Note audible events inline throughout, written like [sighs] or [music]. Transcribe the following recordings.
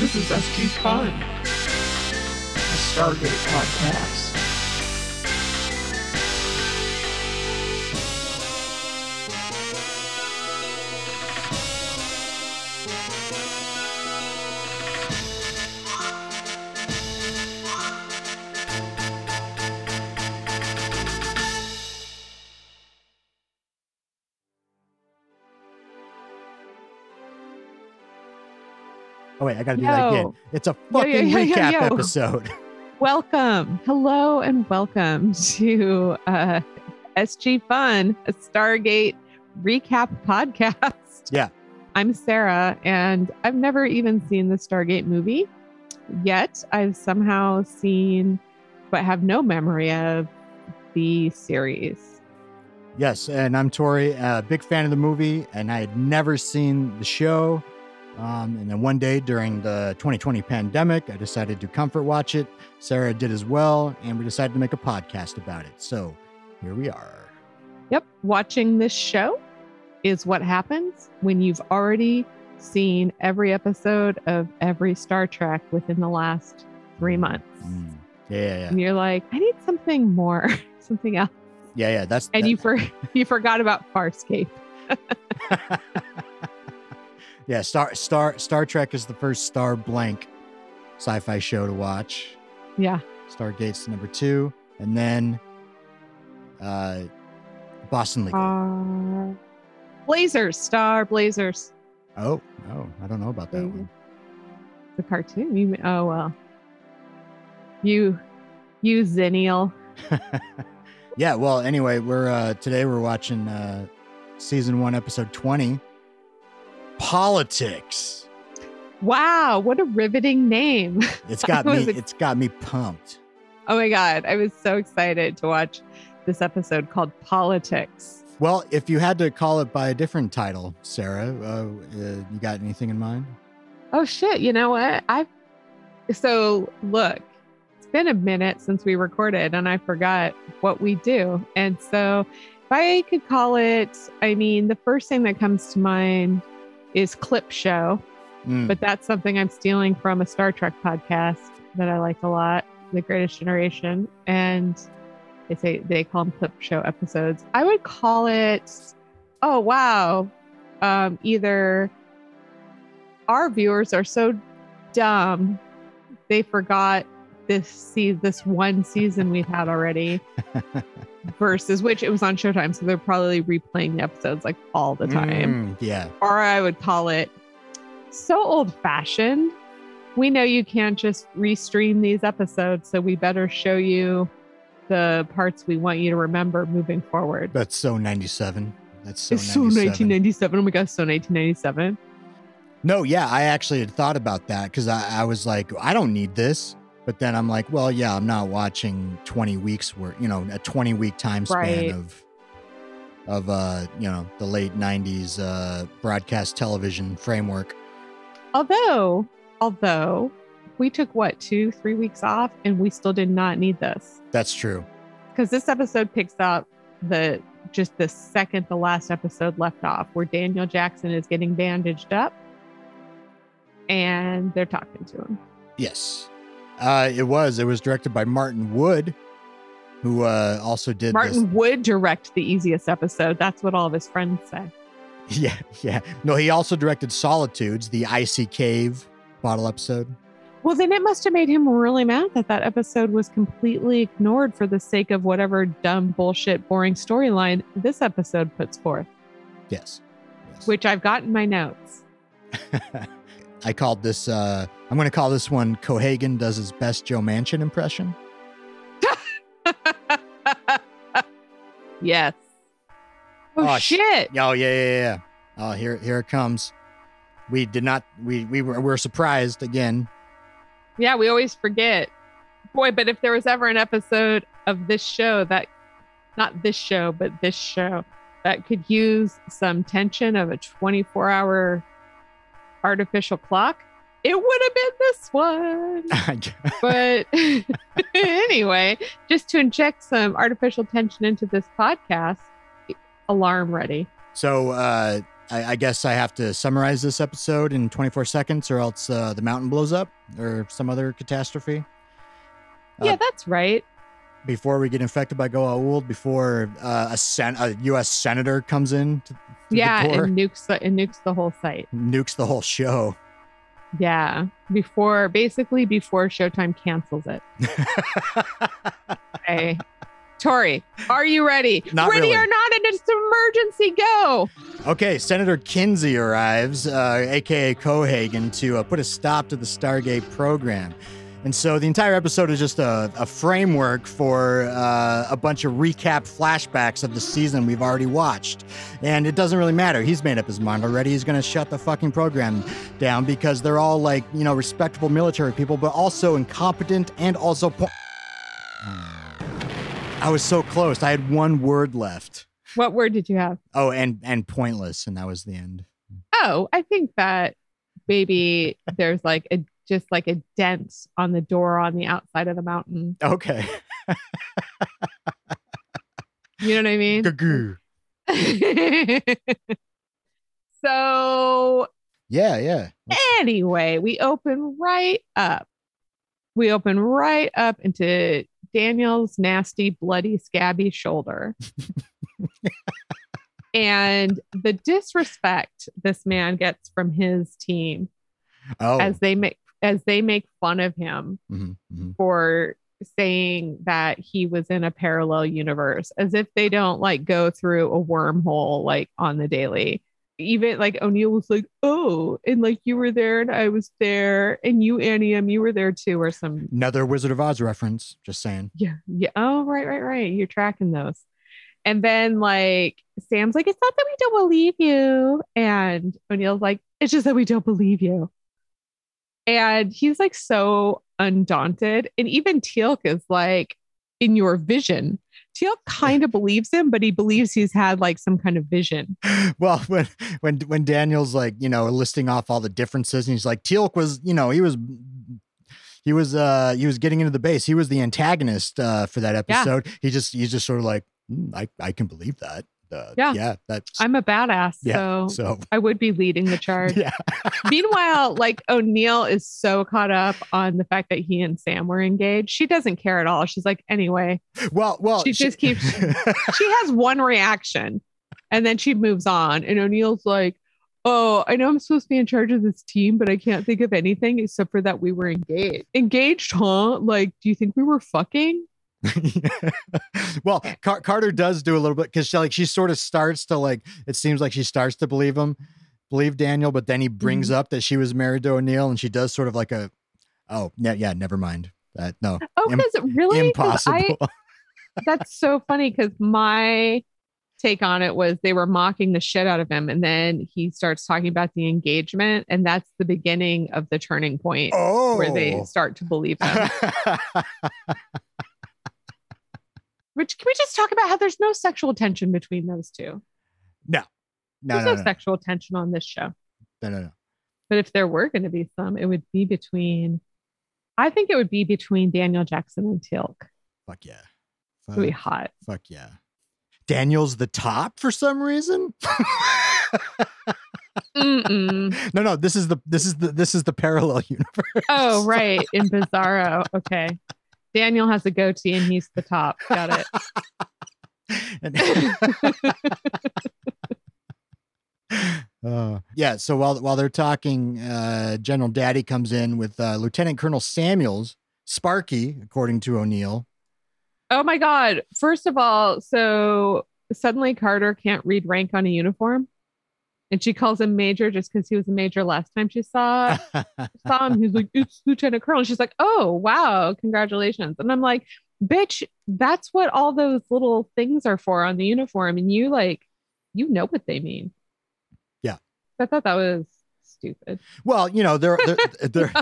This is SG Fun, a Stargate podcast. I gotta be that again. Yo. It's a Yo, yo, fucking yo, yo, recap yo. episode. [laughs] Welcome. Hello and welcome to uh, SG Fun, a Stargate recap podcast. Yeah. I'm Sarah, and I've never even seen the Stargate movie yet. I've somehow seen, but have no memory of the series. Yes, and I'm Tori, a big fan of the movie, and I had never seen the show. Um, and then one day during the 2020 pandemic, I decided to comfort watch it. Sarah did as well, and we decided to make a podcast about it. So here we are. Yep. Watching this show is what happens when you've already seen every episode of every Star Trek within the last three months. Mm. Yeah, yeah, yeah. And you're like, I need something more, [laughs] something else. Yeah, yeah. That's And that- you for [laughs] you forgot about Farscape. [laughs] yeah, Star Star Star Trek is the first star blank sci-fi show to watch. Yeah. Stargate's number two, and then uh, Boston Legal. Uh, Blazers, Star Blazers. oh, oh, I don't know about that one. The cartoon. You oh well. You you Zennial. [laughs] yeah. Well, anyway, we're uh, today we're watching uh, season one, episode twenty. Politics. Wow, what a riveting name. [laughs] It's got me. It's got me pumped. Oh my god, I was so excited to watch this episode called Politics. Well, if you had to call it by a different title, Sarah, uh, uh, you got anything in mind? Oh shit, you know what? I so look, it's been a minute since we recorded and I forgot what we do. And so if I could call it, I mean, the first thing that comes to mind is clip show, Mm, but that's something I'm stealing from a Star Trek podcast that I like a lot, The Greatest Generation. And they say they call them clip show episodes. I would call it, oh wow, um, either our viewers are so dumb they forgot this see this one season we've had already [laughs] versus which it was on Showtime, so they're probably replaying the episodes like all the time mm, yeah. or I would call it so old fashioned. We know you can't just restream these episodes, so we better show you the parts we want you to remember moving forward. That's so 97. That's so it's so 1997. Oh my gosh, so 1997. No, yeah, I actually had thought about that because I, I was like, I don't need this. But then I'm like, well, yeah, I'm not watching 20 weeks worth, you know, a 20 week time span Right. of of uh, you know, the late 90s uh broadcast television framework. Although, although we took what two, three weeks off, and we still did not need this That's true. because this episode picks up the just the second the last episode left off, where Daniel Jackson is getting bandaged up, and they're talking to him. Yes. Uh it was. It was directed by Martin Wood, who uh also did Martin this. would direct the easiest episode. That's what all of his friends say. [laughs] Yeah, yeah. No, he also directed Solitudes, the icy cave bottle episode. Well, then it must have made him really mad that that episode was completely ignored for the sake of whatever dumb, bullshit, boring storyline this episode puts forth, Yes. yes. which I've got in my notes. [laughs] I called this uh I'm gonna call this one Cohaagen does his best Joe Manchin impression. [laughs] yes. Oh, Oh, sh- shit. Oh yeah, yeah, yeah. Oh here here it comes. We did not we we were we were surprised again. Yeah, we always forget. Boy, but if there was ever an episode of this show that, not this show, but this show that could use some tension of a 24 hour artificial clock, it would have been this one. [laughs] But [laughs] anyway, just to inject some artificial tension into this podcast, alarm ready. so uh I, I guess I have to summarize this episode in 24 seconds, or else uh, the mountain blows up, or some other catastrophe. Yeah, Uh, that's right. Before we get infected by Goa'uld, before uh, a, sen- a U.S. senator comes in, to, to Yeah, the and nukes the and nukes the whole site. nukes the whole show. Yeah, before basically before Showtime cancels it. [laughs] Okay, Tori, are you ready? Not ready really. or not? And it's emergency. Go. Okay, Senator Kinsey arrives, uh, aka Cohaagen, to uh, put a stop to the Stargate program. And so the entire episode is just a, a framework for uh, a bunch of recap flashbacks of the season we've already watched. And it doesn't really matter. He's made up his mind already. He's going to shut the fucking program down because they're all like, you know, respectable military people, but also incompetent and also. Po- I was so close. I had one word left. What word did you have? Oh, and and pointless, and that was the end. Oh, I think that maybe there's like a just like a dent on the door on the outside of the mountain. Okay. You know what I mean? Goo-goo. [laughs] so Yeah, yeah. anyway, we open right up. We open right up into Daniel's nasty, bloody, scabby shoulder. [laughs] and the disrespect this man gets from his team Oh. as they make as they make fun of him mhm, mhm. for saying that he was in a parallel universe as if they don't like go through a wormhole like on the daily even like o'neill was like oh and like you were there and i was there and you annie M, you were there too or some Another Wizard of Oz reference. Just saying. yeah yeah oh right right right you're tracking those and then like sam's like it's not that we don't believe you and o'neill's like it's just that we don't believe you and he's like so undaunted and even teal'c is like in your vision teal'c kind of [laughs] believes him but he believes he's had like some kind of vision Well, [laughs] when when when Daniel's like, you know, listing off all the differences, and he's like, Teal'c was, you know, he was he was uh he was getting into the base. He was the antagonist uh for that Yeah. episode. He just he's just sort of like, "Mm, I I can believe that. Uh, Yeah. yeah, that's i'm a badass Yeah, so so i would be leading the charge yeah. [laughs] Meanwhile, like O'Neill is so caught up on the fact that he and Sam were engaged. She doesn't care at all. She's like, anyway, Well, well, She just keeps- [laughs] she has one reaction and then she moves on. And O'Neill's like, oh, I know I'm supposed to be in charge of this team, but I can't think of anything except for that we were engaged. Engaged, huh? Like, do you think we were fucking? [laughs] well, Car- Carter does do a little bit because she like she sort of starts to like it seems like she starts to believe him, believe Daniel, but then he brings Mm-hmm. up that she was married to O'Neill, and she does sort of like a, oh yeah, yeah, never mind that. No, Oh, Im- because really? 'Cause impossible. I, [laughs] that's so funny because my take on it was they were mocking the shit out of him and then he starts talking about the engagement and that's the beginning of the turning point oh, where they start to believe him [laughs] which can we just talk about how there's no sexual tension between those two no, no, there's no, no, no, sexual tension on this show no, no, no. but if there were going to be some it would be between i think it would be between daniel jackson and Teal'c Fuck yeah, it would be hot fuck yeah. Daniel's the top for some reason. Mm-mm. [laughs] no, no, this is the this is the this is the parallel [laughs] universe. Oh, right. In Bizarro. Okay. Daniel has a goatee and he's the top. Got it. Uh, [laughs] yeah. So while while they're talking, uh, General Daddy comes in with uh, Lieutenant Colonel Samuels, Sparky, according to O'Neill. Oh my God. First of all, so suddenly Carter can't read rank on a uniform. And she calls him major just because he was a major last time she saw [laughs] saw him. He's like, it's Lieutenant Colonel. She's like, oh wow, congratulations. And I'm like, bitch, that's what all those little things are for on the uniform. And you like, you know what they mean. Yeah. I thought that was stupid. well, you know they're they're [laughs] they're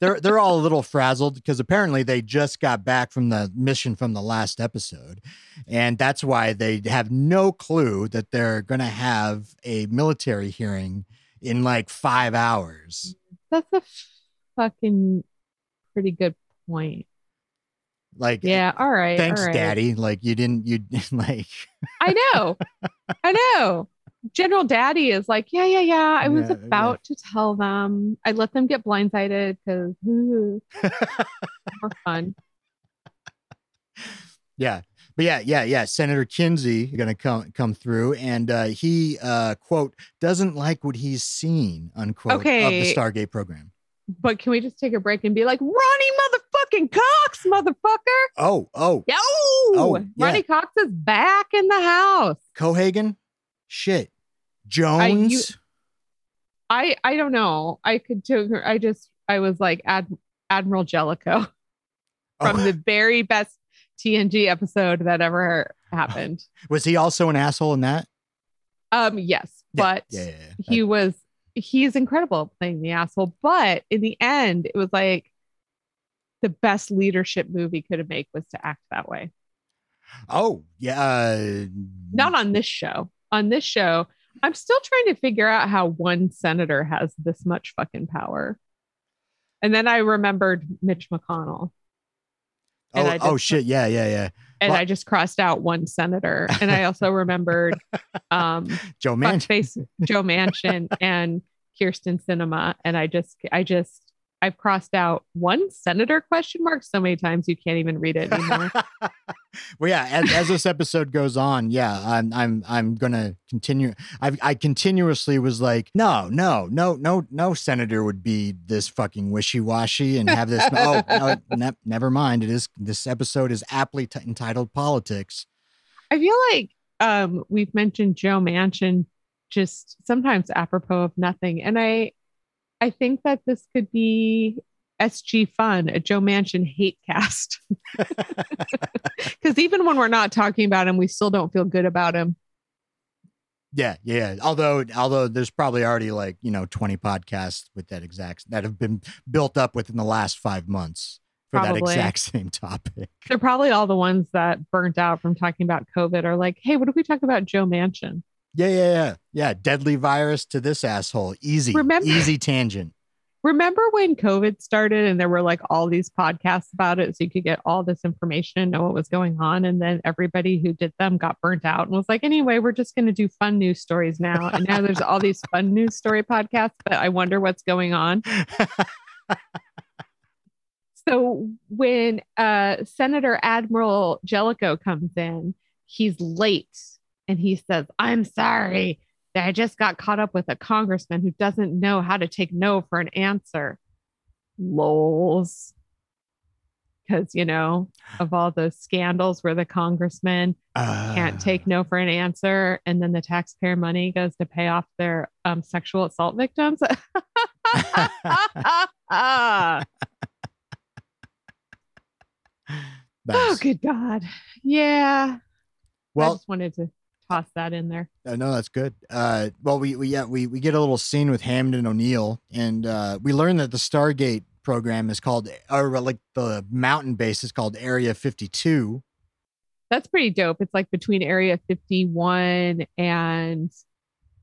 they're, they're all a little frazzled because apparently they just got back from the mission from the last episode, and that's why they have no clue that they're going to have a military hearing in like five hours. That's a fucking pretty good point. Like, Yeah. Eh, all right. thanks, all right. Daddy. Like you didn't you [laughs] like. I know. I know. General Daddy is like, yeah, yeah, yeah. I was Yeah, yeah. about to tell them. I let them get blindsided because [laughs] more fun. Yeah. But yeah, yeah, yeah. Senator Kinsey going to come come through, and uh, he uh, quote doesn't like what he's seen unquote of the Stargate program. But can we just take a break and be like, Ronny motherfucking Cox, motherfucker? Oh, oh, Yo, Oh, yeah. Ronny Cox is back in the house. Cohaagen, shit, Jones. I I don't know. I could do. I just I was like Ad, Admiral Jellicoe [laughs] from Oh, the very best TNG episode that ever happened. [laughs] was he also an asshole in that? Um, yes, Yeah, but yeah, yeah, yeah. he was he's incredible playing the asshole. But in the end, it was like the best leadership movie could have made was to act that way. oh, yeah. Uh, Not on this show. On this show, I'm still trying to figure out how one senator has this much fucking power. And then I remembered Mitch McConnell. oh, and I oh just- shit. Yeah, yeah, yeah. and Well- I just crossed out one senator. And I also [laughs] remembered um Joe Man. fuckface Joe Manchin and Kyrsten Sinema. And I just I just I've crossed out one senator question mark so many times you can't even read it anymore. [laughs] well, yeah. As, as this episode goes on, yeah, I'm I'm I'm gonna continue. I I continuously was like, no, no, no, no, no senator would be this fucking wishy washy and have this. oh, no, [laughs] ne- never mind. It is this episode is aptly t- entitled politics. I feel like um we've mentioned Joe Manchin just sometimes apropos of nothing. And I I think that this could be SG fun, a Joe Manchin hate cast. [laughs] Because even when we're not talking about him, we still don't feel good about him. Yeah, yeah. Although, although there's probably already like you know 20 podcasts with that exact that have been built up within the last five months for that exact [laughs] same topic. They're probably all the ones that burnt out from talking about COVID are like, hey, what if we talk about Joe Manchin? Yeah, yeah, yeah, yeah. Deadly virus to this asshole. Easy, Remember- easy tangent. Remember when COVID started and there were like all these podcasts about it so you could get all this information and know what was going on? And then everybody who did them got burnt out and was like, anyway, we're just going to do fun news stories now. And now there's all these [laughs] fun news story podcasts, but I wonder what's going on. [laughs] So when uh, Senator Admiral Jellicoe comes in, he's late and he says, I'm sorry that I just got caught up with a congressman who doesn't know how to take no for an answer. Lols. Because, you know, of all those scandals where the congressman can't Uh, take no for an answer and then the taxpayer money goes to pay off their um, sexual assault victims. [laughs] [laughs] Oh, good God. Yeah. Well, I just wanted to toss that in there. Uh, no, that's good. Uh, well, we we yeah we we get a little scene with Hammond and O'Neill, and uh, we learn that the Stargate program is called, or like the mountain base is called Area Fifty Two. That's pretty dope. It's like between Area 51 and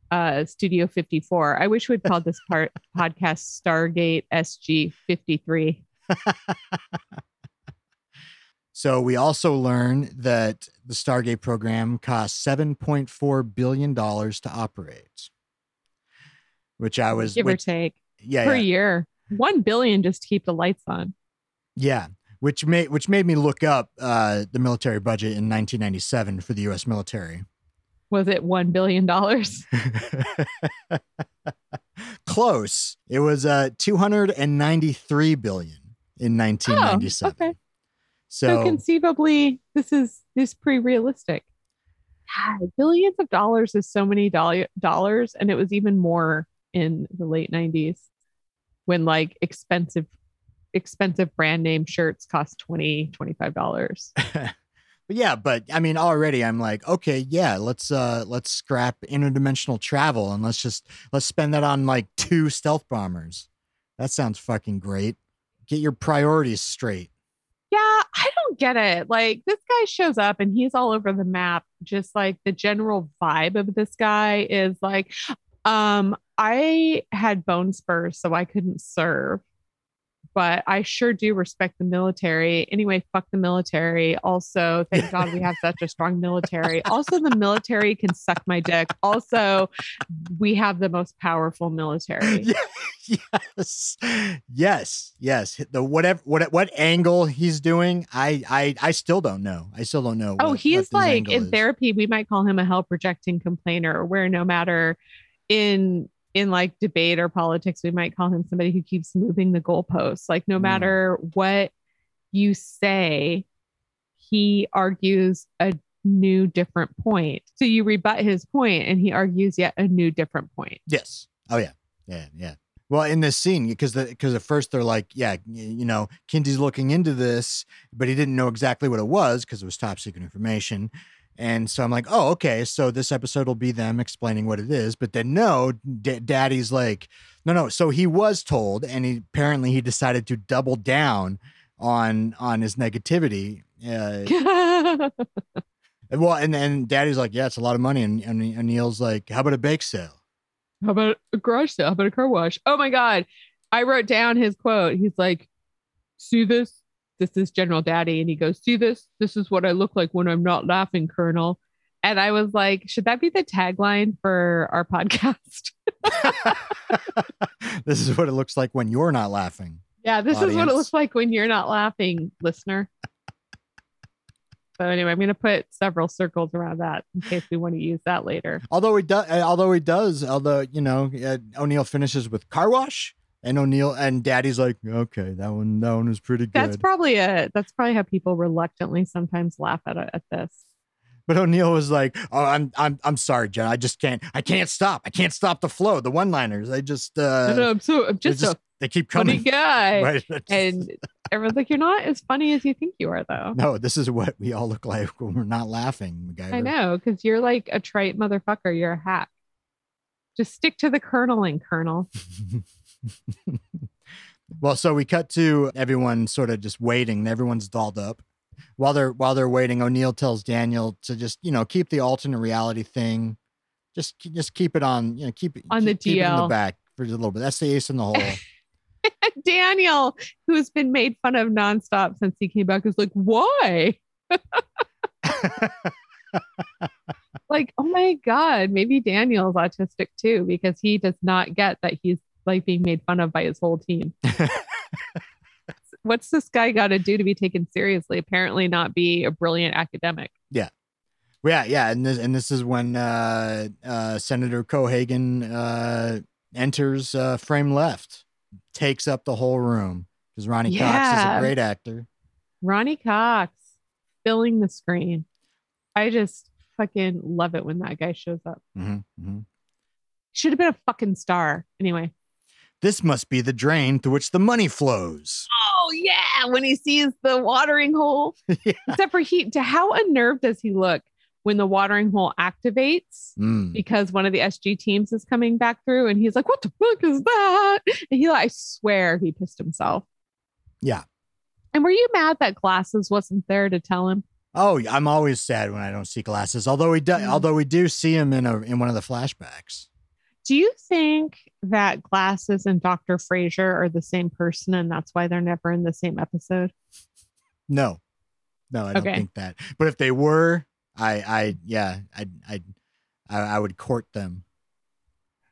uh, Studio 54. I wish we'd called this part [laughs] podcast Stargate SG 53. [laughs] So we also learn that the Stargate program costs seven point four billion dollars to operate, which I was give or take yeah per yeah, year. One billion just to keep the lights on. yeah which made which made me look up uh, the military budget in 1997 for the U.S. military. Was it one billion dollars? [laughs] Close. It was uh 293 billion in 1997. Oh, okay. So, So, conceivably, this is this is pretty realistic. God, billions of dollars is so many doll- dollars, and it was even more in the late '90s when like expensive expensive brand name shirts cost 20 25 dollars [laughs] but yeah, but I mean already I'm like, okay, yeah, let's uh let's scrap interdimensional travel and let's just let's spend that on like two stealth bombers. That sounds fucking great. Get your priorities straight. Get it. Like this guy shows up and he's all over the map. Just like the general vibe of this guy is like um i had bone spurs so i couldn't serve but I sure do respect the military. Anyway, fuck the military. Also, thank God we have such a strong military. Also, the military can suck my dick. Also, we have the most powerful military. [laughs] yes, yes, yes. The whatever what what angle he's doing, I I I still don't know. I still don't know. Oh, what- he's what like in is. therapy, we might call him a hell projecting complainer, where no matter in in like debate or politics, we might call him somebody who keeps moving the goalposts. Like no Mm. matter what you say, he argues a new different point. So you rebut his point and he argues yet a new different point. Yes. Oh yeah. Yeah. Yeah. Well, in this scene, because the because at first they're like, yeah, you know, Kinsey's looking into this, but he didn't know exactly what it was because it was top secret information. And so I'm like, oh, okay. So this episode will be them explaining what it is. But then no, D- Daddy's like, no, no. So he was told, and he apparently he decided to double down on on his negativity. Uh, [laughs] well, and then Daddy's like, yeah, it's a lot of money, and and, and Neil's like, how about a bake sale? How about a garage sale? How about a car wash? Oh my God. I wrote down his quote. He's like, See this? This is General Daddy. And he goes, See this? This is what I look like when I'm not laughing, Colonel. And I was like, Should that be the tagline for our [laughs] podcast? [laughs] this is what it looks like when you're not laughing. yeah, this is what it looks like when you're not laughing, listener. So anyway, I'm gonna put several circles around that in case we want to use that later. Although he does, eh, although he does, although you know, O'Neill finishes with car wash, and O'Neill and Daddy's like, okay, that one, that one was pretty good. That's probably it. that's probably how people reluctantly sometimes laugh at at this. but O'Neill was like, oh, I'm, I'm, I'm sorry, Jen. I just can't, I can't stop. I can't stop the flow. The one-liners, they just, uh, no, I'm so I'm they just, a they keep funny coming. guy. [laughs] Right. [laughs] And everyone's like, You're not as funny as you think you are, though. no, this is what we all look like when we're not laughing, MacGyver. I know, because you're like a trite motherfucker. You're a hack. Just stick to the kerneling, Colonel. [laughs] [laughs] well, so we cut to everyone sort of just waiting. and Everyone's dolled up. While they're while they're waiting, O'Neill tells Daniel to just you know keep the alternate reality thing, just just keep it on you know keep it On the keep, keep it in the DL. back for a little bit. That's the ace in the hole. [laughs] Daniel, who's been made fun of nonstop since he came back, is like, Why? [laughs] Like, oh my God, maybe Daniel's autistic too, because he does not get that he's like being made fun of by his whole team. [laughs] What's this guy got to do to be taken seriously? Apparently, not be a brilliant academic. yeah, yeah, yeah, and this and this is when uh, uh, Senator Cohaagen uh, enters uh, frame left, takes up the whole room because Ronny Cox is a great actor. Ronny Cox filling the screen. I just fucking love it when that guy shows up. hmm hmm Should have been a fucking star. Anyway. This must be the drain through which the money flows. Oh yeah, when he sees the watering hole. [laughs] Yeah. Except for he to how unnerved does he look when the watering hole activates? Mm. Because one of the SG teams is coming back through and he's like, What the fuck is that? And he I swear he pissed himself. Yeah. And were you mad that glasses wasn't there to tell him? Oh, I'm always sad when I don't see glasses. Although we do, Mm. although we do see him in a in one of the flashbacks. Do you think that Glasses and Dr. Fraiser are the same person and that's why they're never in the same episode? No, no, I don't Okay. think that. But if they were, I, I, yeah, I, I, I, I would court them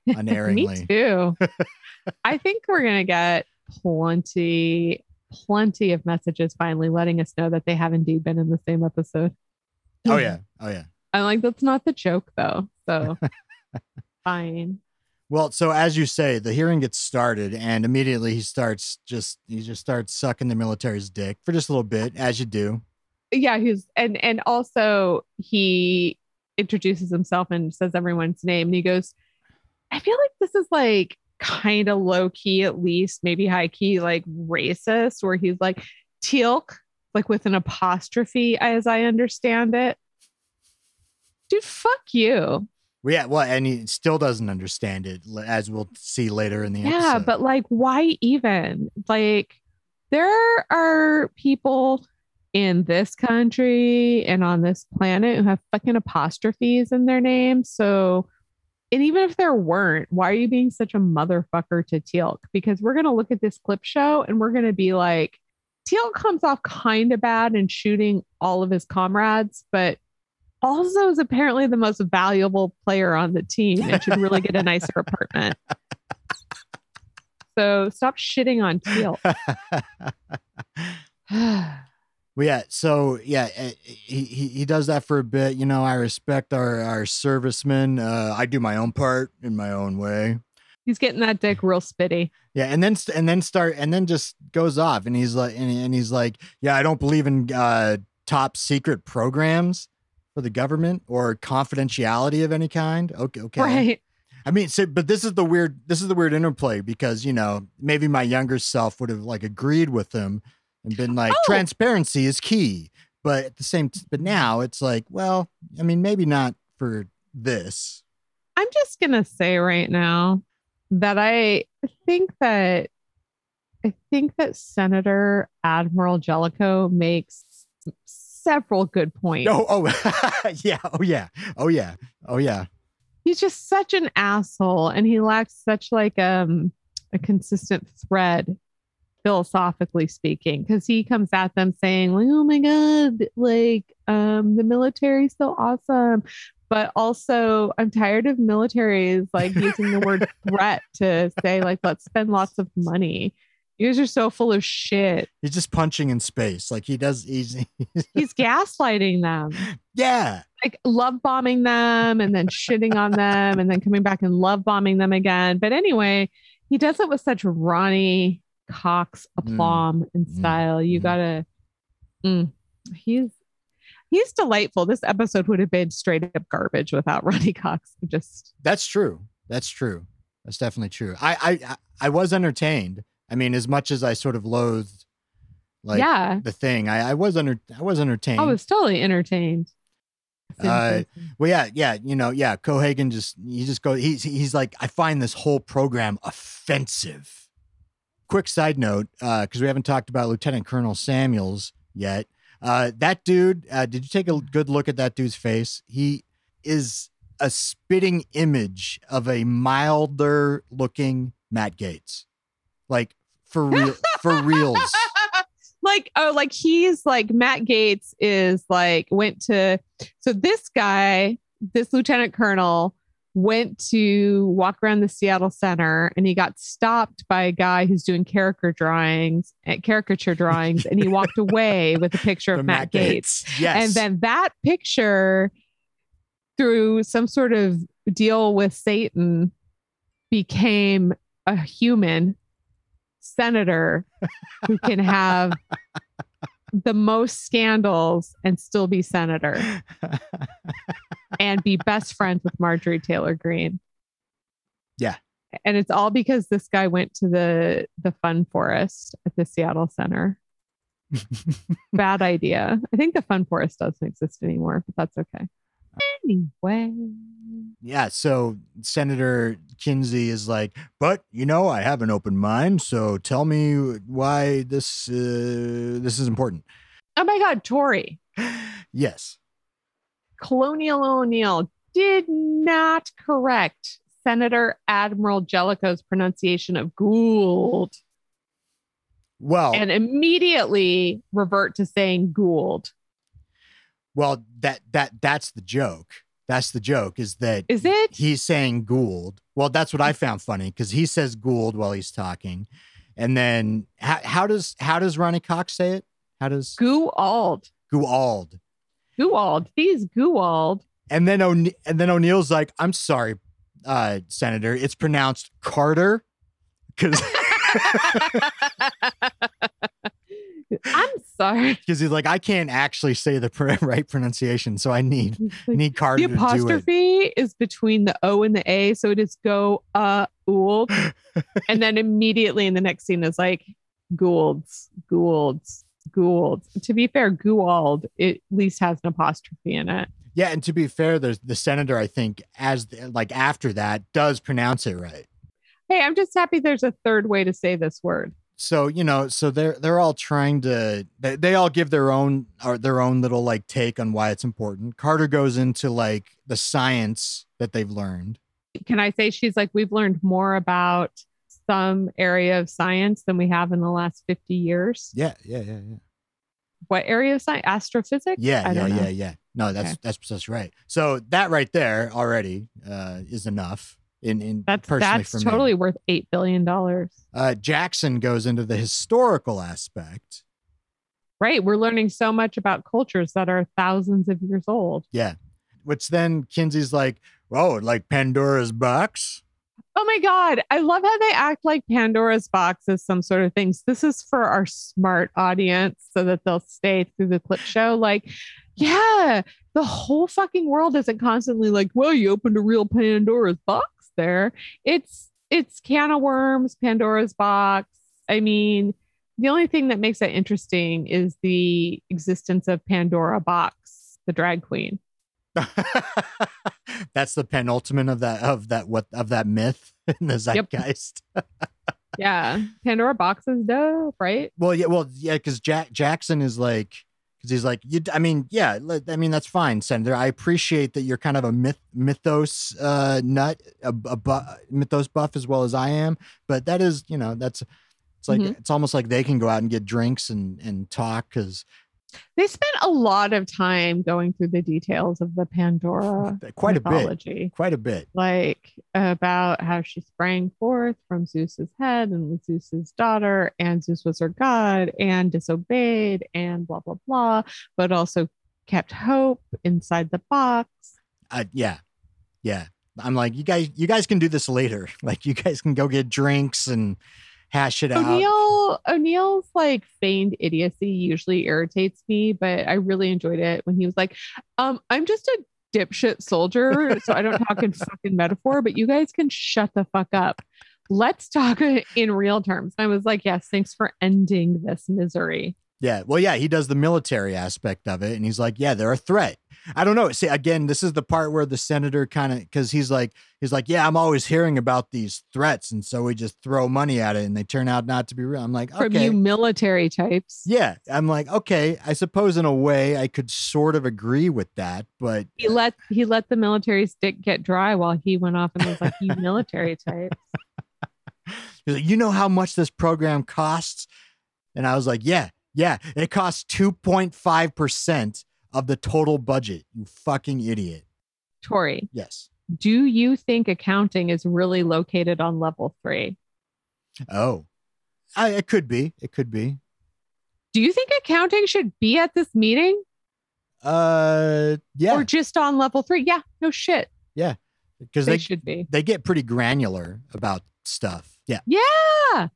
[laughs] unerringly. Me too. [laughs] I think we're gonna get plenty, plenty of messages finally letting us know that they have indeed been in the same episode. oh [laughs] yeah, oh yeah. I'm like, that's not the joke though. So fine. Well, so as you say, the hearing gets started, and immediately he starts just he just starts sucking the military's dick for just a little bit, as you do. Yeah, he's and and also he introduces himself and says everyone's name and he goes, I feel like this is like kind of low key, at least, maybe high key, like racist, where he's like Teal'c, like with an apostrophe, as I understand it. Dude, fuck you. Yeah, well, and he still doesn't understand it, as we'll see later in the Yeah, episode. but like, why even? Like, there are people in this country and on this planet who have fucking apostrophes in their names. So and even if there weren't, why are you being such a motherfucker to Teal'c? Because we're gonna look at this clip show and we're gonna be like, Teal'c comes off kind of bad in shooting all of his comrades, but also is apparently the most valuable player on the team and should really get a nicer apartment. So stop shitting on Teal. [sighs] Well, yeah. So yeah, eh, he, he he does that for a bit. You know, I respect our our servicemen. Uh, I do my own part in my own way. He's getting that dick real spitty. Yeah, and then and then start and then just goes off, and he's like, and, and he's like, yeah, I don't believe in uh, top secret programs for the government or confidentiality of any kind. Okay, okay. Right. I mean, so, but this is the weird, this is the weird interplay because you know maybe my younger self would have like agreed with him and been like, Oh. transparency is key. But at the same, t- but now it's like, well, I mean, maybe not for this. I'm just gonna say right now that I think that I think that Senator Admiral Jellicoe makes several good points. No, oh, [laughs] yeah, oh yeah, oh yeah, oh yeah. He's just such an asshole and he lacks such like um a consistent thread philosophically speaking because he comes at them saying like oh my god like um the military's so awesome but also i'm tired of militaries like using the word [laughs] threat to say like let's spend lots of money you guys are so full of shit He's just punching in space, like he does. He's, [laughs] he's gaslighting them yeah, like love bombing them and then shitting on them and then coming back and love bombing them again. But anyway, he does it with such Ronny Cox aplomb and Mm. style. You Mm. gotta, mm, he's he's delightful. This episode would have been straight up garbage without [laughs] Ronny Cox. Just that's true. That's true. That's definitely true. I, I- I was entertained. I mean, as much as I sort of loathed, like yeah, the thing, I, I was under, I was entertained. I was totally entertained. Uh, Well, yeah, yeah, you know, yeah. Cohaagen just he just go he's he's like I find this whole program offensive. Quick side note, because we haven't talked about Lieutenant Colonel Samuels yet. Uh, that dude, uh, did you take a good look at that dude's face? He is a spitting image of a milder looking Matt Gaetz, like for real, for reals. [laughs] like oh like he's like matt gaetz is like went to so this guy this lieutenant colonel went to walk around the seattle center and he got stopped by a guy who's doing character drawings eh, caricature drawings and he walked [laughs] away with a picture of The matt, gaetz. Yes. and then that picture through some sort of deal with satan became a human senator who can have [laughs] the most scandals and still be senator [laughs] and be best friends with Marjorie Taylor Greene. Yeah. And it's all because this guy went to the the fun forest at the Seattle Center. [laughs] Bad idea. I think the fun forest doesn't exist anymore, but that's okay. Anyway. Yeah, so Senator Kinsey is like, but you know, I have an open mind, so tell me why this uh, this is important. Oh my God, Tori. Yes, Colonial O'Neill did not correct Senator Admiral Jellicoe's pronunciation of Gould well, and immediately revert to saying Gould. Well, that that that's the joke. That's the joke. Is that Is it? he's saying Gould? Well, that's what I found funny because he says Gould while he's talking, and then how, how does how does Ronny Cox say it? How does Gould. Gould? Gould. He's Gould. And then O'Ne- and then O'Neill's like, I'm sorry, uh, Senator, it's pronounced Carter. Because [laughs] [laughs] I'm sorry. [laughs] Because he's like, I can't actually say the pr- [laughs] right pronunciation, so I need need Carter The to do it. apostrophe is between the O and the A, so it is go uh Gould, [laughs] and then immediately in the next scene is like Goulds, Goulds, Goulds. To be fair, Gould it at least has an apostrophe in it. Yeah, and to be fair, there's the senator. I think as the, like after that does pronounce it right. Hey, I'm just happy there's a third way to say this word. So you know, so they're they're all trying to they, they all give their own or their own little like take on why it's important. Carter goes into like the science that they've learned. Can I say she's like, we've learned more about some area of science than we have in the last 50 years? Yeah, yeah, yeah, yeah. What area of science? Astrophysics? Yeah, I yeah, yeah, yeah. No, that's Okay. that's that's right. So that right there already uh, is enough. In in That's personally that's for me. totally worth $8 billion. Uh, Jackson goes into the historical aspect. Right. We're learning so much about cultures that are thousands of years old. Yeah, which then Kinsey's like, "Oh, like Pandora's box." Oh my God. I love how they act like Pandora's box is some sort of things. This is for our smart audience so that they'll stay through the clip show. Like, yeah, the whole fucking world isn't constantly like, well, you opened a real Pandora's box there. It's it's can of worms, Pandora's box. I mean, the only thing that makes that interesting is the existence of Pandora Box, the drag queen. [laughs] That's the penultimate of that of that what of that myth [laughs] in the zeitgeist. [laughs] Yeah. Pandora Box is dope, right? Well, yeah, well, yeah, because Jack Jackson is like, because he's like, you. I mean, yeah, I mean that's fine, Senator. I appreciate that you're kind of a myth mythos uh, nut, a, a bu- mythos buff as well as I am. But that is, you know, that's it's like Mhm. it's almost like they can go out and get drinks and and talk because They spent a lot of time going through the details of the Pandora quite a bit, mythology, quite a bit. like about how she sprang forth from Zeus's head and was Zeus's daughter, and Zeus was her god and disobeyed and blah blah blah, but also kept hope inside the box. Uh, yeah, yeah. I'm like, you guys, you guys can do this later. [laughs] Like, you guys can go get drinks and hash it out. O'Neill O'Neill's like feigned idiocy usually irritates me, but I really enjoyed it when he was like, um, I'm just a dipshit soldier, so I don't talk in [laughs] fucking metaphor, but you guys can shut the fuck up. Let's talk in real terms. And I was like, yes, thanks for ending this misery. Yeah. Well, yeah, he does the military aspect of it. And he's like, yeah, they're a threat. I don't know. See, again, this is the part where the senator kind of, because he's like, he's like, yeah, I'm always hearing about these threats. And so we just throw money at it and they turn out not to be real. I'm like, okay. From you military types. yeah. I'm like, okay, I suppose in a way I could sort of agree with that. But He let he let the military stick get dry while he went off and was like, you military types. [laughs] he's like, you know how much this program costs? And I was like, yeah, yeah, it costs 2.5% of the total budget. You fucking idiot. Tori, Yes. do you think accounting is really located on level three? Oh, I, it could be. It could be. Do you think accounting should be at this meeting Uh, yeah, or just on level three? Yeah, no shit. Yeah, because They, they should be. they get pretty granular about stuff. Yeah. Yeah.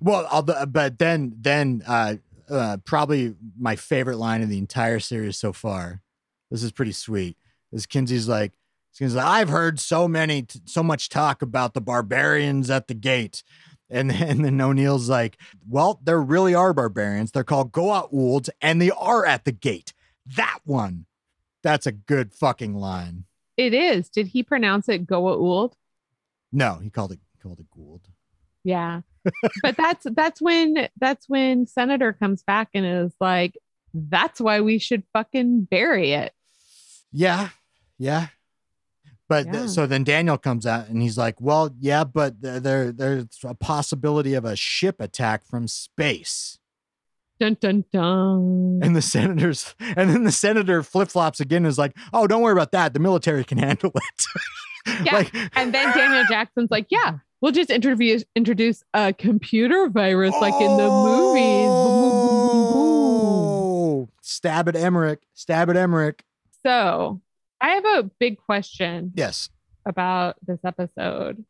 Well, although, but then then uh, uh, probably my favorite line in the entire series so far. This is pretty sweet. Is Kinsey's like, Kinsey's like, I've heard so many, so much talk about the barbarians at the gate. And then, [laughs] and then O'Neill's like, well, there really are barbarians. They're called Goa'uld, and they are at the gate. That one. That's a good fucking line. It is. Did he pronounce it Goa'uld? No, he called it he called it Gould. Yeah. But that's that's when that's when Senator comes back and is like, that's why we should fucking bury it. Yeah, yeah. But th- so then Daniel comes out and he's like, "Well, yeah, but th- there there's a possibility of a ship attack from space." Dun dun dun. And the senators, and then the senator flip flops again. Is like, "Oh, don't worry about that. The military can handle it." [laughs] Yeah, Like- And then Daniel Jackson's like, yeah, we'll just introduce introduce a computer virus like in the movies. Oh, stab at Emmerich. Stab at Emmerich. So I have a big question Yes. about this episode.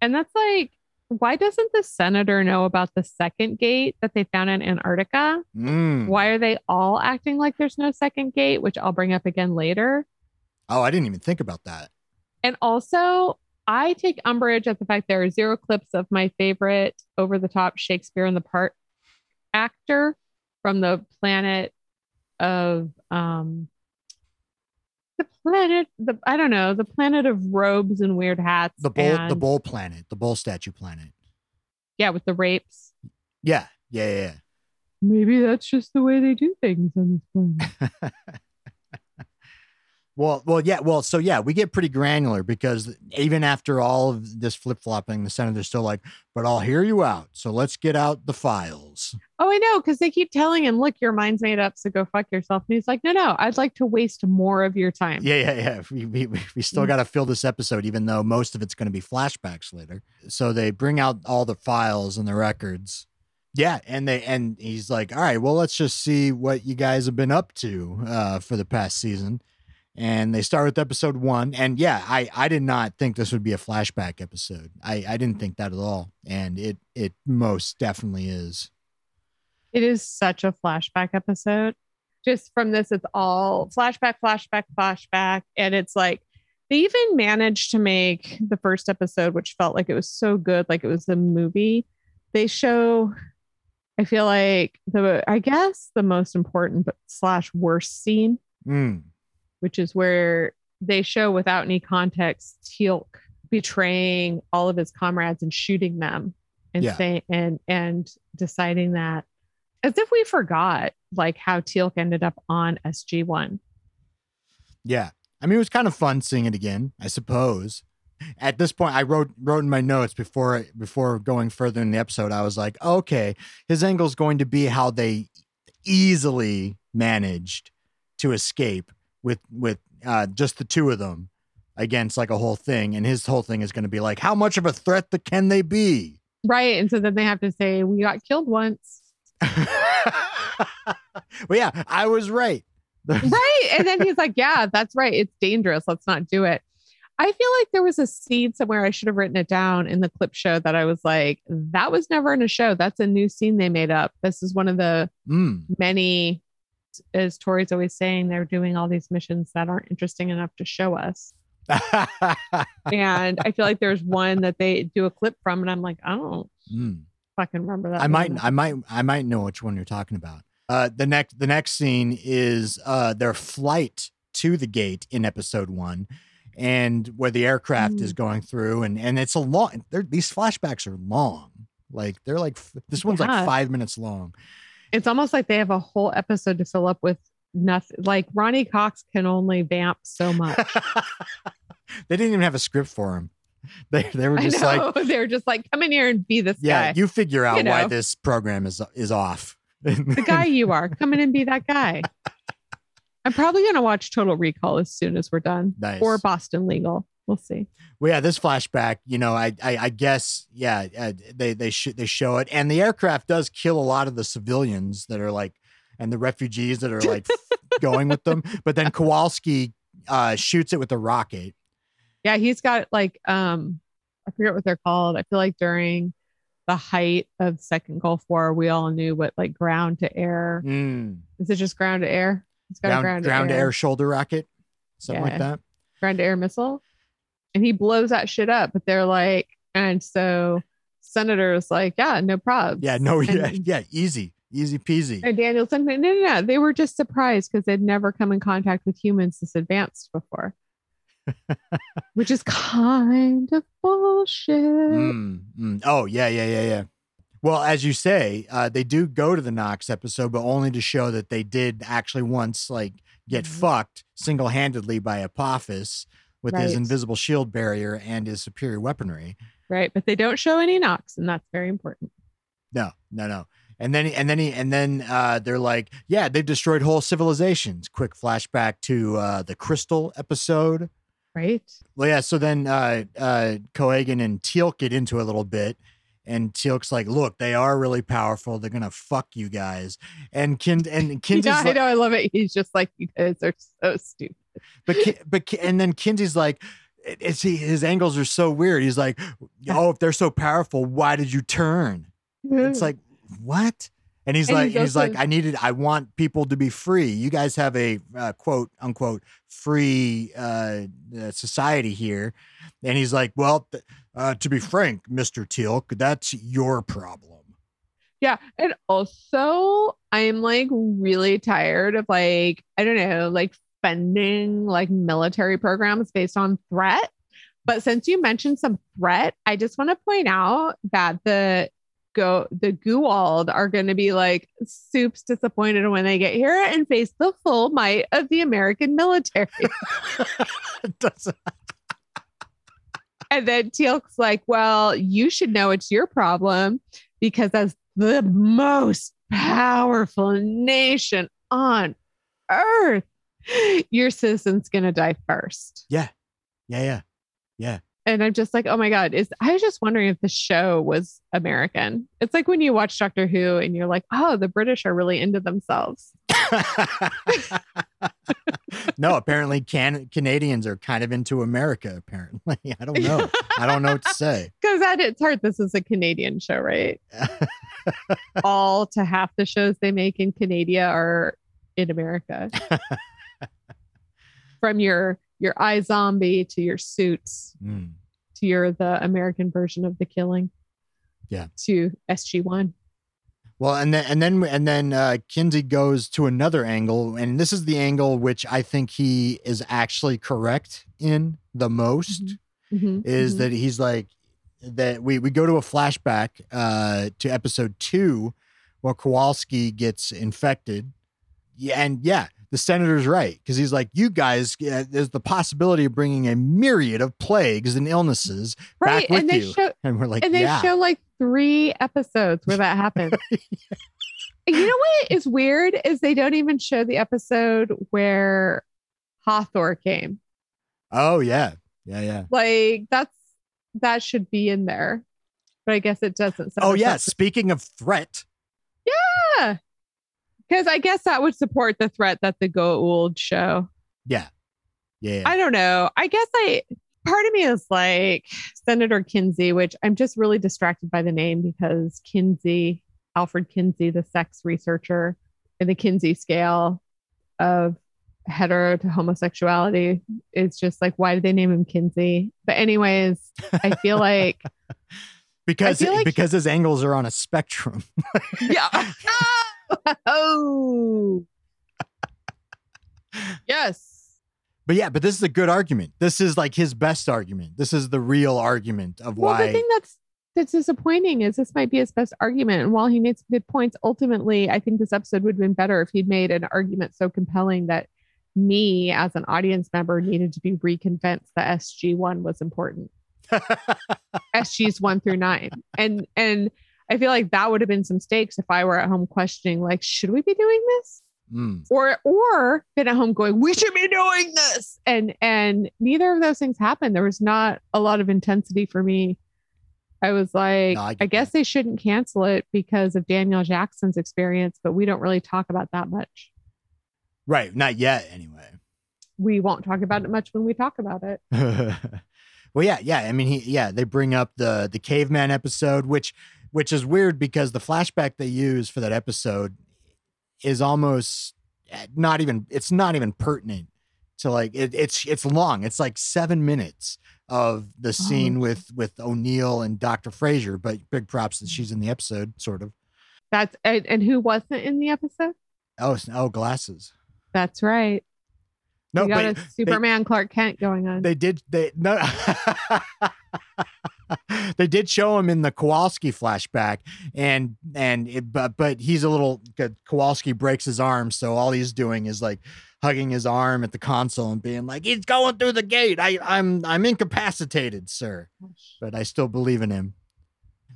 And that's like, why doesn't the senator know about the second gate that they found in Antarctica? Mm. Why are they all acting like there's no second gate, which I'll bring up again later? Oh, I didn't even think about that. And also, I take umbrage at the fact there are zero clips of my favorite over the top Shakespeare in the Park actor from the planet of um the planet the I don't know, the planet of robes and weird hats. The bull, the and- bull planet, the bull statue planet. Yeah, with the rapes. Yeah, yeah. yeah. Maybe that's just the way they do things on this planet. [laughs] Well, well, yeah, well, so yeah, we get pretty granular because even after all of this flip flopping, the senator's still like, "But I'll hear you out, so let's get out the files." Oh, I know, because they keep telling him, "Look, your mind's made up, so go fuck yourself." And he's like, "No, no, I'd like to waste more of your time." Yeah, yeah, yeah. We we, we still got to fill this episode, even though most of it's going to be flashbacks later. So they bring out all the files and the records. Yeah, and they and he's like, "All right, well, let's just see what you guys have been up to uh, for the past season." And they start with episode one. And yeah, I I did not think this would be a flashback episode. I I didn't think that at all, and it it most definitely is. It is such a flashback episode. Just from this, it's all flashback, flashback, flashback, and it's like they even managed to make the first episode, which felt like it was so good, like it was a movie. They show. I feel like the I guess the most important but slash worst scene Mm. Which is where they show without any context Teal'c betraying all of his comrades and shooting them and Yeah. saying and and deciding that as if we forgot like how Teal'c ended up on SG1. Yeah. I mean, it was kind of fun seeing it again, I suppose. At this point, I wrote wrote in my notes before before going further in the episode. I was like, okay, his angle is going to be how they easily managed to escape with with uh, just the two of them against like a whole thing, and his whole thing is going to be like, how much of a threat th- can they be? Right. And so then they have to say we got killed once. [laughs] well, yeah, I was right. [laughs] right. And then he's like, Yeah, that's right. It's dangerous. Let's not do it. I feel like there was a scene somewhere I should have written it down in the clip show that I was like, that was never in a show. That's a new scene they made up. This is one of the Mm. many, as Tori's always saying, they're doing all these missions that aren't interesting enough to show us. [laughs] And I feel like there's one that they do a clip from, and I'm like, I don't Mm. fucking remember that. I might. I might, I might know which one you're talking about. Uh, the next, the next scene is uh, their flight to the gate in episode one, and where the aircraft is Mm. going through, and and it's a long. These flashbacks are long. Like they're like this one's like five minutes long. It's almost like they have a whole episode to fill up with nothing. Like Ronny Cox can only vamp so much. [laughs] they didn't even have a script for him. [laughs] They they were just like, [laughs] they're just like, come in here and be this guy. yeah, guy. you figure out why know. this program is is off. the guy you are. Come in and be that guy. I'm probably gonna watch Total Recall as soon as we're done. Nice. Or Boston Legal. We'll see. Well, yeah, this flashback, you know, I, I, I guess, yeah, uh, they, they, sh- they show it, and the aircraft does kill a lot of the civilians that are like, and the refugees that are like [laughs] going with them. But then Kowalski uh, shoots it with a rocket. Yeah, he's got like um I forget what they're called. I feel like during the height of second Gulf War, we all knew what like ground to air. Mm. Is it just ground to air? It's got Ground, a ground, ground to air. air shoulder rocket, something like that. ground to air missile. And he blows that shit up. But they're like, and so Senator's like, yeah, no problem. Yeah, no, yeah, And- yeah, easy, easy peasy. And Danielson, no, no, no. They were just surprised because they'd never come in contact with humans this advanced before. [laughs] Which is kind of bullshit. Mm, mm. Oh, yeah, yeah, yeah, yeah. Well, as you say, uh, they do go to the Nox episode, but only to show that they did actually once like get Mhm. fucked single handedly by Apophis with his invisible shield barrier and his superior weaponry. Right. But they don't show any Nox, and that's very important. No, no, no. And then, and then, he, and then uh, they're like, yeah, they've destroyed whole civilizations. Quick flashback to uh, the Crystal episode. Right. Well, yeah. So then uh, uh, Cohaagen and Teal'c get into a little bit, and Teal'c's like, "Look, they are really powerful. They're gonna fuck you guys." And Kind and [laughs] Kinsey's yeah, I like, know. I love it. He's just like, you guys are so stupid. But but and then Kinsey's like, it- "It's he, his angles are so weird." He's like, "Oh, if they're so powerful, why did you turn?" It's like, what? And he's And like, he's he's like, I needed, I want people to be free. You guys have a uh, quote unquote free uh, uh, society here, and he's like, well, uh, to be frank, Mister Teal'c, that's your problem. Yeah. And also, I'm like really tired of like, I don't know, like funding like military programs based on threat. But since you mentioned some threat, I just want to point out that the go the Goa'uld are going to be like soups disappointed when they get here and face the full might of the American military. [laughs] And then Teal'c's like, "Well, you should know it's your problem because as the most powerful nation on earth, your citizen's going to die first. yeah, yeah, yeah. Yeah. And I'm just like, oh my God, is I was just wondering if the show was American. It's like when you watch Doctor Who and you're like, oh, the British are really into themselves. [laughs] no, apparently can- Canadians are kind of into America. Apparently, [laughs] I don't know. I don't know what to say. [laughs] Because at its heart, this is a Canadian show, right? All to half the shows they make in Canada are in America. From your your iZombie to your suits Mm. to your the American version of the killing. Yeah. To SG one. Well, and then and then and then uh, Kinsey goes to another angle, and this is the angle which I think he is actually correct in the most. Mhm, Is mhm. that he's like that we we go to a flashback uh, to episode two, where Kowalski gets infected. Yeah, and yeah, the senator's right because he's like, you guys, uh, there's the possibility of bringing a myriad of plagues and illnesses right? back with and they you, show and we're like, and they yeah, show like three episodes where that happens. [laughs] And You know what is weird is they don't even show the episode where Hathor came. oh yeah, yeah, yeah. Like that's that should be in there, but I guess it doesn't. Oh yeah. Speaking of threat, yeah. Because I guess that would support the threat that the Goa'uld show. yeah, yeah. I don't know. I guess I part of me is like Senator Kinsey, which I'm just really distracted by the name because Kinsey, Alfred Kinsey, the sex researcher in the Kinsey scale of hetero to homosexuality, is just like, why did they name him Kinsey? But anyways, I feel like [laughs] because feel like- because his angles are on a spectrum. yeah. [laughs] Ah! [laughs] oh. yes. But yeah, but this is a good argument. This is like his best argument. This is the real argument of Well, why. the thing that's that's disappointing is this might be his best argument. And while he made some good points, ultimately, I think this episode would have been better if he'd made an argument so compelling that me as an audience member needed to be reconvinced that SG one was important. [laughs] SG's one through nine. And and I feel like that would have been some stakes if I were at home questioning, like, should we be doing this? Mm. or or been at home going we should be doing this and and neither of those things happened there was not a lot of intensity for me i was like No, I I, guess that. they shouldn't cancel it because of daniel jackson's experience but we don't really talk about that much Right. Not yet, anyway. we won't talk about it much when we talk about it [laughs] well, yeah, yeah. I mean, he, yeah, they bring up the the caveman episode, which which is weird because the flashback they use for that episode is almost eh, not even. It's not even pertinent to like it, it's it's long. It's like seven minutes of the scene Oh. with with O'Neill and Doctor Fraiser. But big props that she's in the episode, sort of. that's and, and who wasn't in the episode Oh, oh, glasses. that's right No, we got but a superman clark kent going on they did they no [laughs] [laughs] they did show him in the Kowalski flashback and and it, but but he's a little Kowalski breaks his arm so all he's doing is like hugging his arm at the console and being like he's going through the gate. I I'm I'm incapacitated sir. But I still believe in him.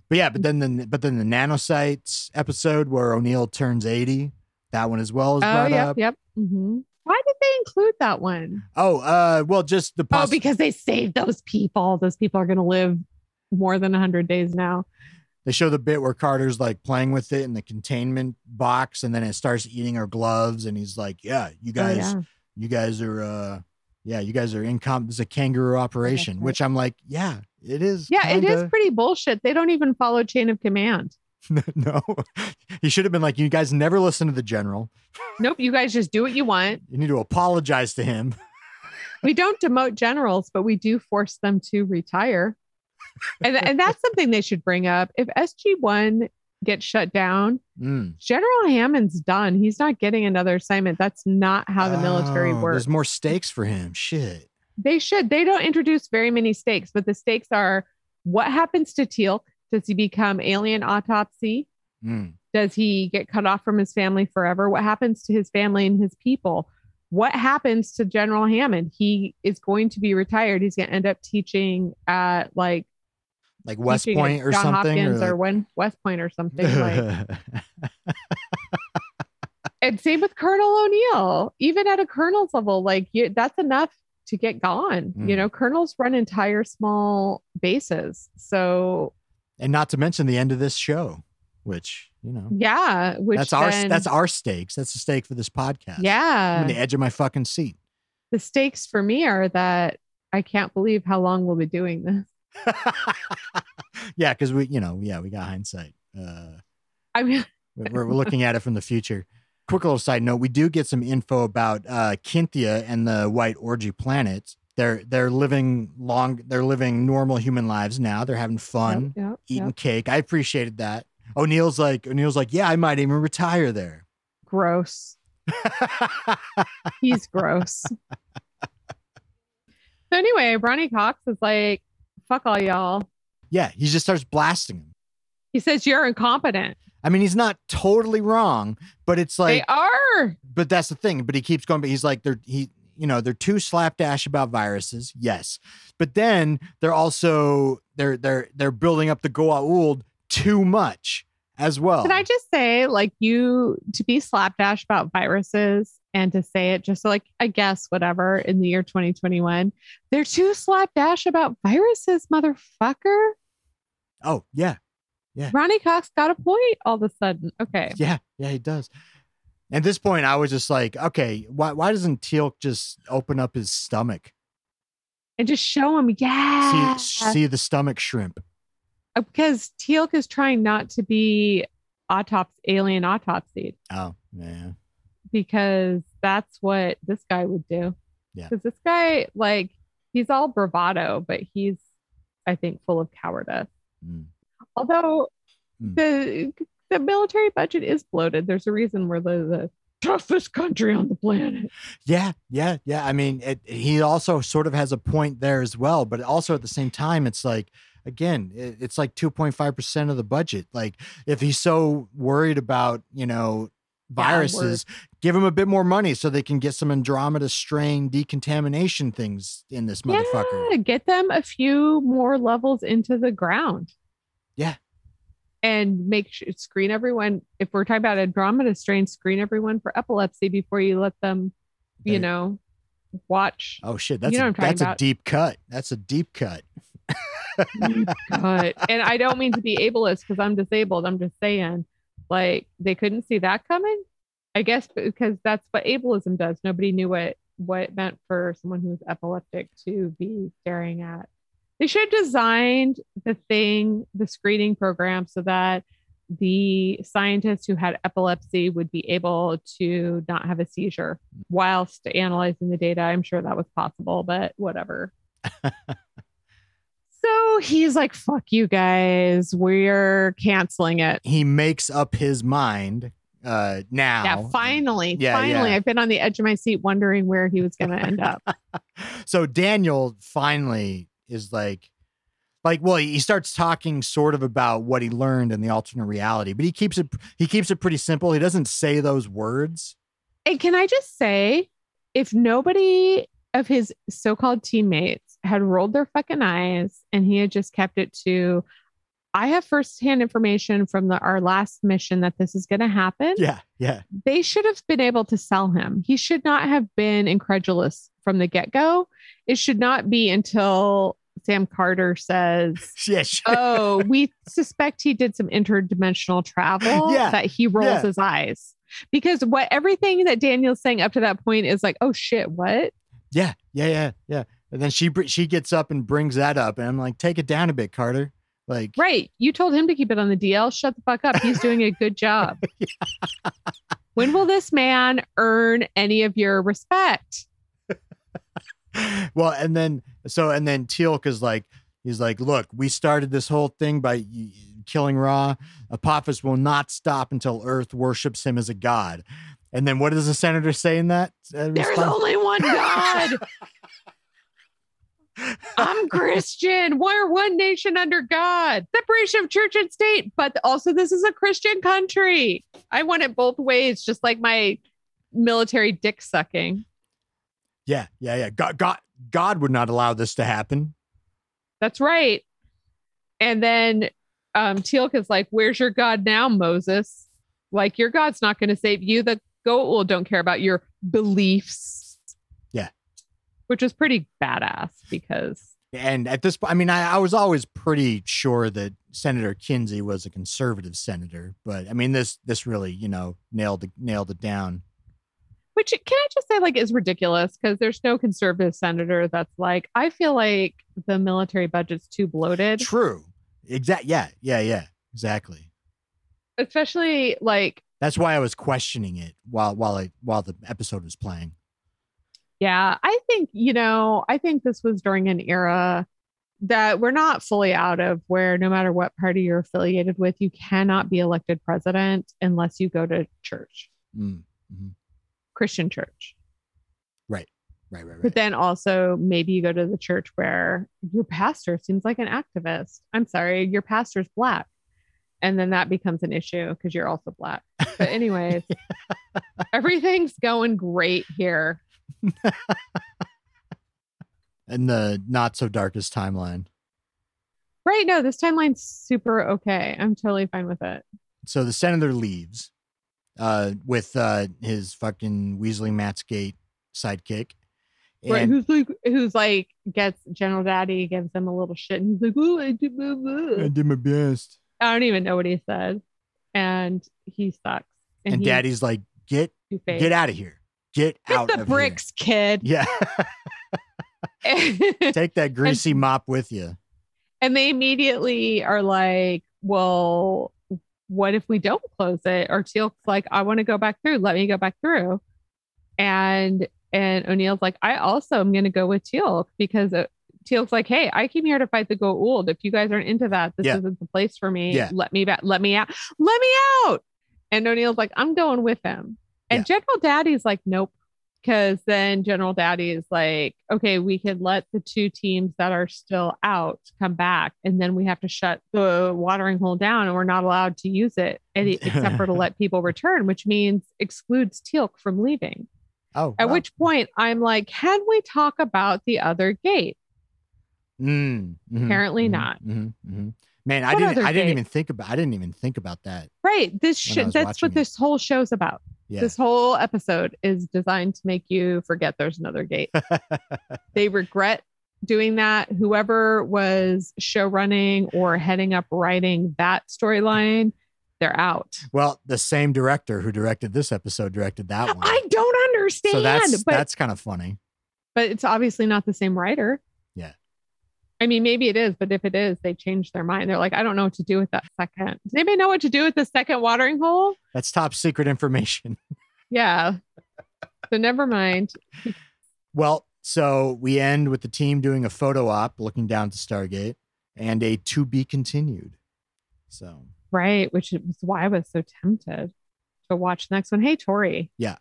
But yeah but then the but then the nanocytes episode where O'Neill turns 80 that one as well is oh brought yep up. yep hmm why did they include that one? Oh uh well just the Oh, because they saved those people. Those people are going to live more than 100 days now. they show the bit where Carter's like playing with it in the containment box and then it starts eating her gloves and he's like, Yeah, you guys, oh, yeah. you guys are uh yeah, you guys are in com this is a kangaroo operation, right. which I'm like, Yeah, it is. Yeah, it is kinda." pretty bullshit. They don't even follow chain of command. [laughs] no. he should have been like, You guys never listen to the general. Nope, you guys just do what you want. You need to apologize to him. We don't demote generals, but we do force them to retire. And, and that's something they should bring up. If SG1 gets shut down, Mm. General Hammond's done. He's not getting another assignment. That's not how the military Oh, works. There's more stakes for him. Shit. They should. They don't introduce very many stakes, but the stakes are what happens to Teal? Does he become alien autopsy? Mm. Does he get cut off from his family forever? What happens to his family and his people? What happens to General Hammond? He is going to be retired. He's going to end up teaching at like Like West teaching Point or John something. Hopkins or, like- when West Point or something. Like, [laughs] and same with Colonel O'Neill. Even at a colonel's level, like you, that's enough to get gone. You Mm. know, colonels run entire small bases. So and not to mention the end of this show, which you know yeah, which that's our then- that's our stakes. That's the stake for this podcast. Yeah, I'm on the edge of my fucking seat. The stakes for me are that I can't believe how long we'll be doing this. [laughs] yeah, because we, you know, yeah, we got hindsight. Uh, I mean, we're, we're looking at it from the future. Quick little side note: we do get some info about uh, Kynthia and the White Orgy planet. They're they're living long. They're living normal human lives now. They're having fun, Yep, yep, eating yep. cake. I appreciated that. O'Neill's like O'Neill's like, yeah, I might even retire there. gross. [laughs] He's gross. so anyway, Ronny Cox is like, fuck all y'all. yeah, he just starts blasting him. He says you're incompetent. I mean, he's not totally wrong, but it's like they are. but that's the thing. But he keeps going. But he's like, they're he, you know, they're too slapdash about viruses. Yes, but then they're also they're they're they're building up the Goa'uld too much as well. Can I just say, like, you to be slapdash about viruses and to say it just like, I guess, whatever, in the year 2021, they're too slapdash about viruses, motherfucker. oh yeah, Yeah. Ronny Cox got a point all of a sudden. Okay. yeah, yeah, he does. At this point, I was just like, okay, why why doesn't Teal'c just open up his stomach, And just show him, yeah. see see the stomach shrimp? Uh, because Teal'c is trying not to be autops alien autopsied Oh yeah, because that's what this guy would do. Yeah. Because this guy, like, he's all bravado, but he's, I think, full of cowardice. Mm. Although Mm. the the military budget is bloated. There's a reason we're the, the toughest country on the planet. Yeah, yeah, yeah. I mean, it, he also sort of has a point there as well, but also at the same time, it's like, again, it, it's like 2.5% of the budget. Like, if he's so worried about, you know, Yeah, viruses, give them a bit more money so they can get some Andromeda strain decontamination things in this motherfucker. Yeah, get them a few more levels into the ground. Yeah. And make sure screen everyone. If we're talking about Andromeda strain, screen everyone for epilepsy before you let them, you know, watch. Oh, shit. That's, know a, that's a deep cut. That's a deep cut. God. And I don't mean to be ableist because I'm disabled. I'm just saying, like, they couldn't see that coming. I guess because that's what ableism does. Nobody knew what what it meant for someone who was epileptic to be staring at. They should have designed the thing, the screening program, so that the scientists who had epilepsy would be able to not have a seizure hmm. whilst analyzing the data. I'm sure that was possible, but whatever. [laughs] He's like, fuck you guys. We're canceling it. He makes up his mind uh, now. Yeah, finally. Yeah, finally. yeah. I've been on the edge of my seat wondering where he was going to end up. [laughs] so Daniel finally is like, like, well, he starts talking sort of about what he learned in the alternate reality, but he keeps it he keeps it pretty simple. He doesn't say those words. and can I just say, if nobody of his so called teammates had rolled their fucking eyes and he had just kept it to, I have firsthand information from the, our last mission that this is going to happen. Yeah, yeah, they should have been able to sell him. He should not have been incredulous from the get go. It should not be until Sam Carter says, [laughs] Oh, we suspect he did some interdimensional travel Yeah, that he rolls yeah. his eyes. Because what everything that Daniel's saying up to that point is like, oh shit, what? yeah, yeah, yeah, yeah. And then she she gets up and brings that up, and I'm like, take it down a bit, Carter. Like, Right. You told him to keep it on the DL. Shut the fuck up. He's doing a good [laughs] job. When will this man earn any of your respect? [laughs] well, and then so and then Teal'c is like, he's like, look, we started this whole thing by killing Ra. Apophis will not stop until Earth worships him as a god. And then what does the senator say in that? uh, There's only one [laughs] God. I'm Christian. We're one nation under God. Separation of church and state, but also this is a Christian country. I want it both ways, just like my military dick sucking. Yeah, yeah, yeah. God, God, God would not allow this to happen. That's right. And then um, Teal'c is like, "Where's your God now, Moses? Like your God's not going to save you. The Goa'uld don't care about your beliefs." Which was pretty badass because And at this point, I mean, I, I was always pretty sure that Senator Kinsey was a conservative senator, but I mean, this this really, you know, nailed it, nailed it down. which can I just say like is ridiculous because there's no conservative senator that's like I feel like the military budget's too bloated, True. Exact. Yeah. Yeah. Yeah. Exactly. especially like That's why I was questioning it while while I while the episode was playing. Yeah, I think you know I think this was during an era that we're not fully out of where no matter what party you're affiliated with, you cannot be elected president unless you go to church, Mm, mhm. Christian church. Right. Right. Right. But Right. then also maybe you go to the church where your pastor seems like an activist. I'm sorry, your pastor's black. And then that becomes an issue because you're also black. But anyways, [laughs] everything's going great here. [laughs] In the not so darkest timeline. Right. No, this timeline's super okay. I'm totally fine with it. So the senator leaves, uh, with uh his fucking Weasley Matt Gaetz sidekick. right. Who's like who's like gets General Daddy gives him a little shit and he's like, Oh, I did my I best." did my best. I don't even know what he said. And he sucks. And, he's Daddy's like, get two-faced. get out of here. Get, Get out the of bricks, kid. Yeah. [laughs] [laughs] Take that greasy mop with you. and they immediately are like, well, what if we don't close it? Or Teal's like, I want to go back through. Let me go back through. And and O'Neill's like, I also am going to go with Teal because uh, Teal'c's like, hey, I came here to fight the Goa'uld. If you guys aren't into that, this Yeah. isn't the place for me. Yeah. Let me back. Let me out. Let me out. And O'Neill's like, I'm going with him. And Yeah. General Daddy's like, nope. Because then General Daddy is like, okay, we can let the two teams that are still out come back, and then we have to shut the watering hole down, and we're not allowed to use it any, [laughs] except for to let people return, which means excludes Teal'c from leaving. Oh, At wow. which point, I'm like, can we talk about the other gate? Mm, mhm, Apparently mhm, not. mhm, mhm. Man, I didn't. I didn't gate? even think about. I didn't even think about that. Right. This When I should was that's watching what this whole show's about. Yeah. This whole episode is designed to make you forget there's another gate. [laughs] they regret doing that. Whoever was show running or heading up writing that storyline, they're out. well, the same director who directed this episode directed that one. I don't understand, so that's but that's kind of funny. but it's obviously not the same writer. I mean, maybe it is, but if it is, they change their mind. They're like, I don't know what to do with that second. Does anybody know what to do with the second watering hole? That's top secret information. [laughs] Yeah. so never mind. Well, so we end with the team doing a photo op, looking down to Stargate, and a to be continued. So Right, which is why I was so tempted to watch the next one. Hey, Tori. Yeah.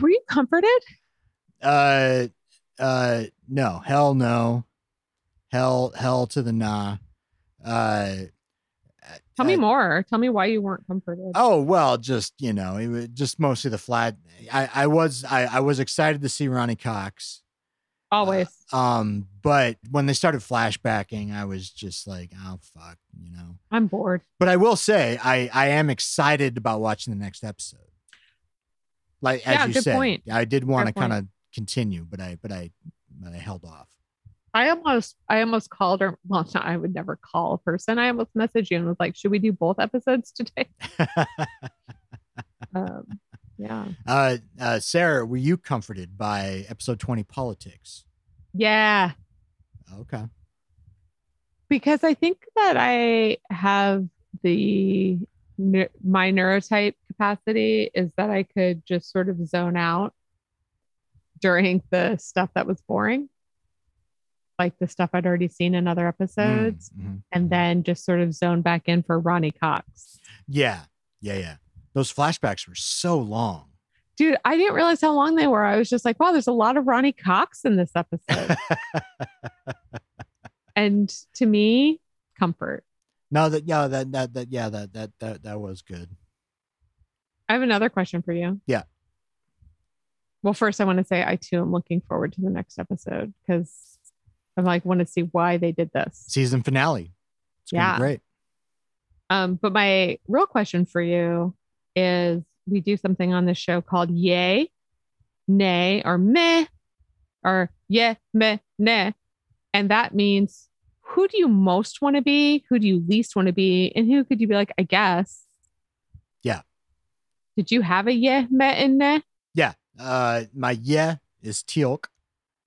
Were you comforted? uh uh no hell no hell hell to the nah uh Tell me uh, more. Tell me why you weren't comforted. oh well just you know it was just mostly the flat i i was i i was excited to see ronny cox Always. um but when they started flashbacking i was just like oh fuck you know I'm bored. but i will say i i am excited about watching the next episode like as Yeah, you good said point. i did want to kind of continue but i but i but i held off I almost I almost called her. Well, no, [laughs] I would never call a person. I almost messaged you and was like, should we do both episodes today? [laughs] Um, yeah. uh, uh, Sarah, were you comforted by episode 20 politics? Yeah. Okay. Because I think that I have the my neurotype capacity is that I could just sort of zone out during the stuff that was boring. Like the stuff I'd already seen in other episodes. Mm, mhm. and then just sort of zone back in for Ronny Cox. Yeah. Yeah. Yeah. Those flashbacks were so long. Dude, I didn't realize how long they were. I was just like, wow, there's a lot of Ronny Cox in this episode. [laughs] and to me, comfort. no, that yeah, that that that yeah, that that that that was good. I have another question for you. Yeah. Well, first, I want to say I too am looking forward to the next episode because I'm like want to see why they did this. Season finale. It's Yeah. great. Um, but my real question for you is we do something on this show called yay, nay, or meh, or yeah, meh, nah. And that means who do you most want to be? Who do you least want to be? And who could you be like, I guess? Yeah. Did you have a yeah, meh, and nah? Yeah. Uh my yeah is Teal'c.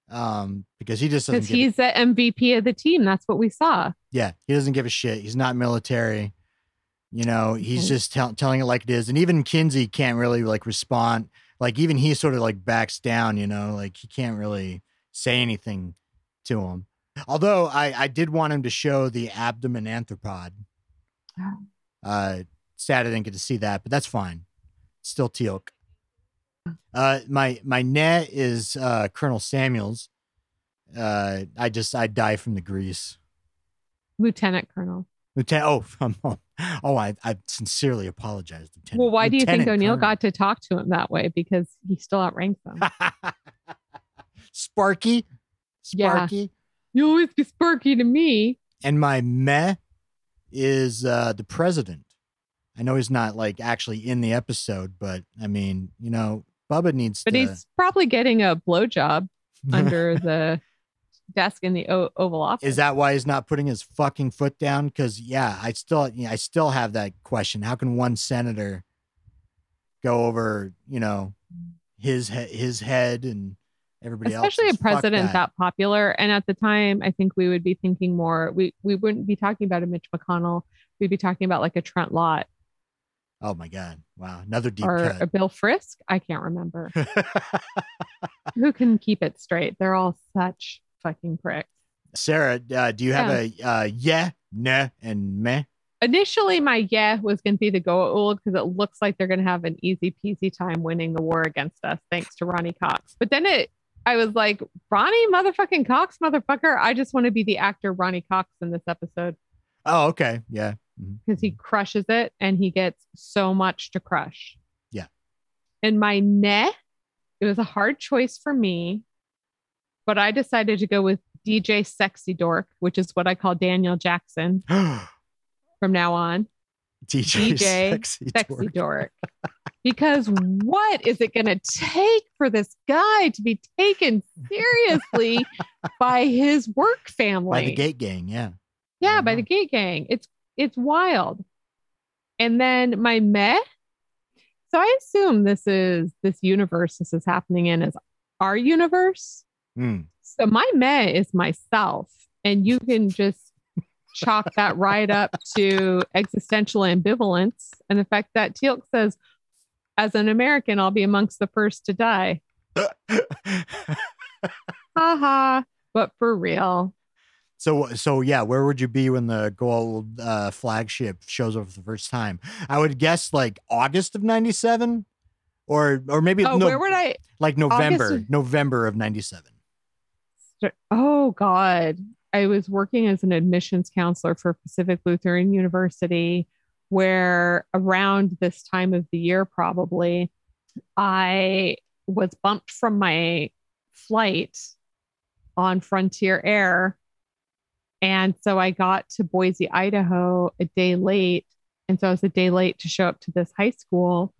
Um, because he just Because he's the MVP of the team. That's what we saw. yeah, he doesn't give a shit. He's not military. You know, he's just tell, telling it like it is. And even Kinsey can't really like respond. Like even he sort of like backs down, you know, like he can't really say anything to him. Although I I did want him to show the abdomen anthropod. Oh. Uh sad I didn't get to see that, but that's fine. Still Teal'c. Uh my my net is uh Colonel Samuels. Uh I just I die from the grease. Lieutenant Colonel. Lieutenant, oh, [laughs] um, oh, I, I sincerely apologize, Lieutenant. Well, why do you think O'Neill Colonel. got to talk to him that way? Because he still outranks [laughs] him. Sparky? Yeah. Sparky? you always be sparky to me. And my meh is uh, the president. I know he's not like actually in the episode, but I mean, you know, Bubba needs But to. he's probably getting a blowjob [laughs] under the desk in the o- Oval Office. Is that why he's not putting his fucking foot down? Because yeah, I still, yeah, I still have that question. How can one senator go over, you know, his he- his head and everybody else? especially a president that. popular? And at the time, I think we would be thinking more. We we wouldn't be talking about a Mitch McConnell. We'd be talking about like a Trent Lott Oh my god! Wow, another deep or cut. Bill Frist. I can't remember. [laughs] Who can keep it straight? They're all such fucking pricks. Sarah, uh, do you have a uh, yeah, nah, and meh? Initially, my yeah was going to be the Goa'uld because it looks like they're going to have an easy peasy time winning the war against us, thanks to Ronny Cox. But then it, I was like, Ronny motherfucking Cox, motherfucker. I just want to be the actor Ronny Cox in this episode Oh, okay, yeah. Mhm. because he crushes it and he gets so much to crush. Yeah. And my ne, it was a hard choice for me, but I decided to go with DJ Sexy Dork, which is what I call Daniel Jackson [gasps] from now on. DJ, DJ sexy, Sexy dork. Dork. because what is it going to take for this guy to be taken seriously [laughs] by his work family? by the Gate Gang. Yeah. Yeah, I by know. the gate gang. It's it's wild. And then my meh. So I assume this is this universe this is happening in is our universe. Mm. So my meh is myself. And you can just [laughs] chalk that right up to existential ambivalence and the fact that Teal'c says, as an American, I'll be amongst the first to die. [laughs] Haha. But for real. So, so yeah, where would you be when the Goa'uld uh, flagship shows up for the first time? I would guess like August of '97, or or maybe Oh, no, where would I like November, November of '97. Oh God. I was working as an admissions counselor for Pacific Lutheran University, where around this time of the year, probably, I was bumped from my flight on Frontier Air. And so I got to Boise, Idaho a day late. And so I was a day late to show up to this high school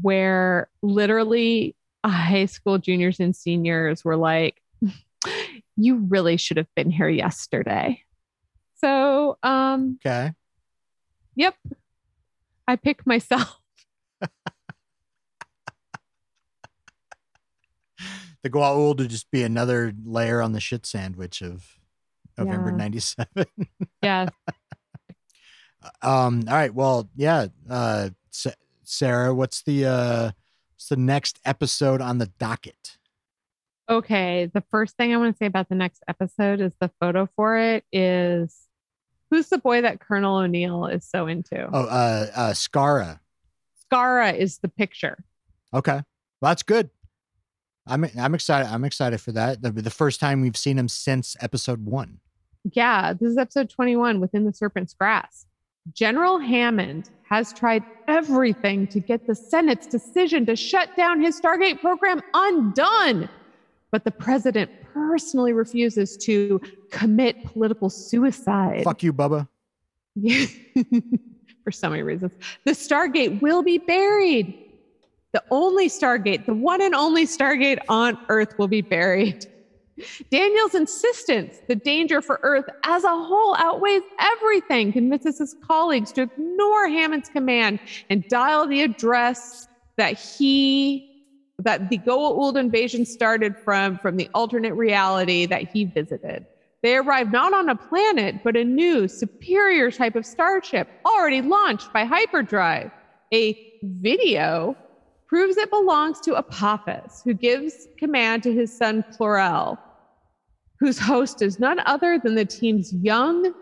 where literally high school juniors and seniors were like, [laughs] you really should have been here yesterday. So, um, Okay. yep, I pick myself. The Goa'uld would just be another layer on the shit sandwich of November Yeah. '97. [laughs] Yeah. Um. All right. Well, yeah. Uh, Sa- Sarah, what's the uh, what's the next episode on the docket? Okay. The first thing I want to say about the next episode is the photo for it is who's the boy that Colonel O'Neill is so into? Oh, uh, uh, Skaara. Skaara is the picture. Okay. Well, that's good. I'm I'm excited. I'm excited for that. The, the first time we've seen him since episode one. Yeah, this is episode 21 within the Serpent's Grasp. General Hammond has tried everything to get the Senate's decision to shut down his Stargate program undone. But the president personally refuses to commit political suicide. Fuck you, Bubba. [laughs] For so many reasons. The Stargate will be buried. The only Stargate, the one and only Stargate on Earth will be buried. Daniel's insistence the danger for Earth as a whole outweighs everything convinces his colleagues to ignore Hammond's command and dial the address that he that the Goa'uld invasion started from from the alternate reality that he visited. They arrived not on a planet, but a new, superior type of starship already launched by hyperdrive. A video proves it belongs to Apophis, who gives command to his son Klorel, whose host is none other than the team's young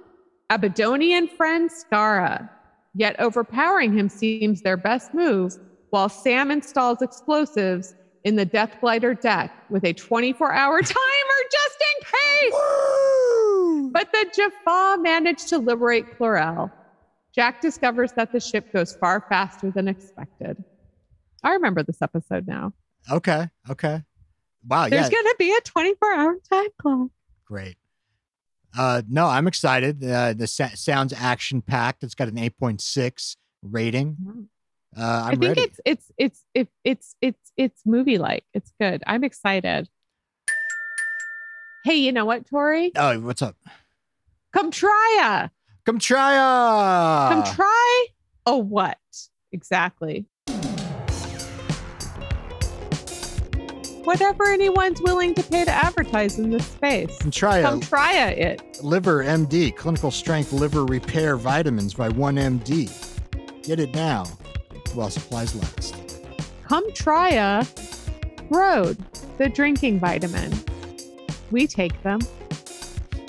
Abydonian friend Skaara. Yet overpowering him seems their best move, while Sam installs explosives in the Death Glider deck with a 24 hour [laughs] timer just in case. But the Jaffa managed to liberate Klorel. Jack discovers that the ship goes far faster than expected. I remember this episode now. Okay. Okay. Wow. There's yeah. going to be a 24 hour time clock. Great. Uh, no, I'm excited. Uh, the sa- sounds action packed. It's got an 8.6 rating. Uh, I'm I think ready. it's it's it's it's it's it's it's movie like. It's good. I'm excited. Hey, you know what, Tori? oh, what's up? Come try. Come try uh Come try a what? Exactly. Whatever anyone's willing to pay to advertise in this space. Come try Come a try it. liver MD clinical strength liver repair vitamins by 1MD. Get it now while supplies last. Come try a Road, the drinking vitamin. We take them.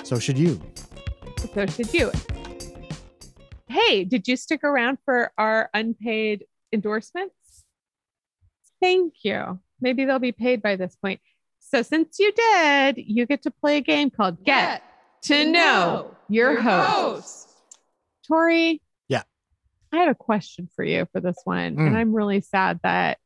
So should you. So should you. Hey, did you stick around for our unpaid endorsements? Thank you. Maybe they'll be paid by this point. So since you did, you get to play a game called Get, to Know Your, host. Tori. Yeah. I had a question for you for this one. Mm. And I'm really sad that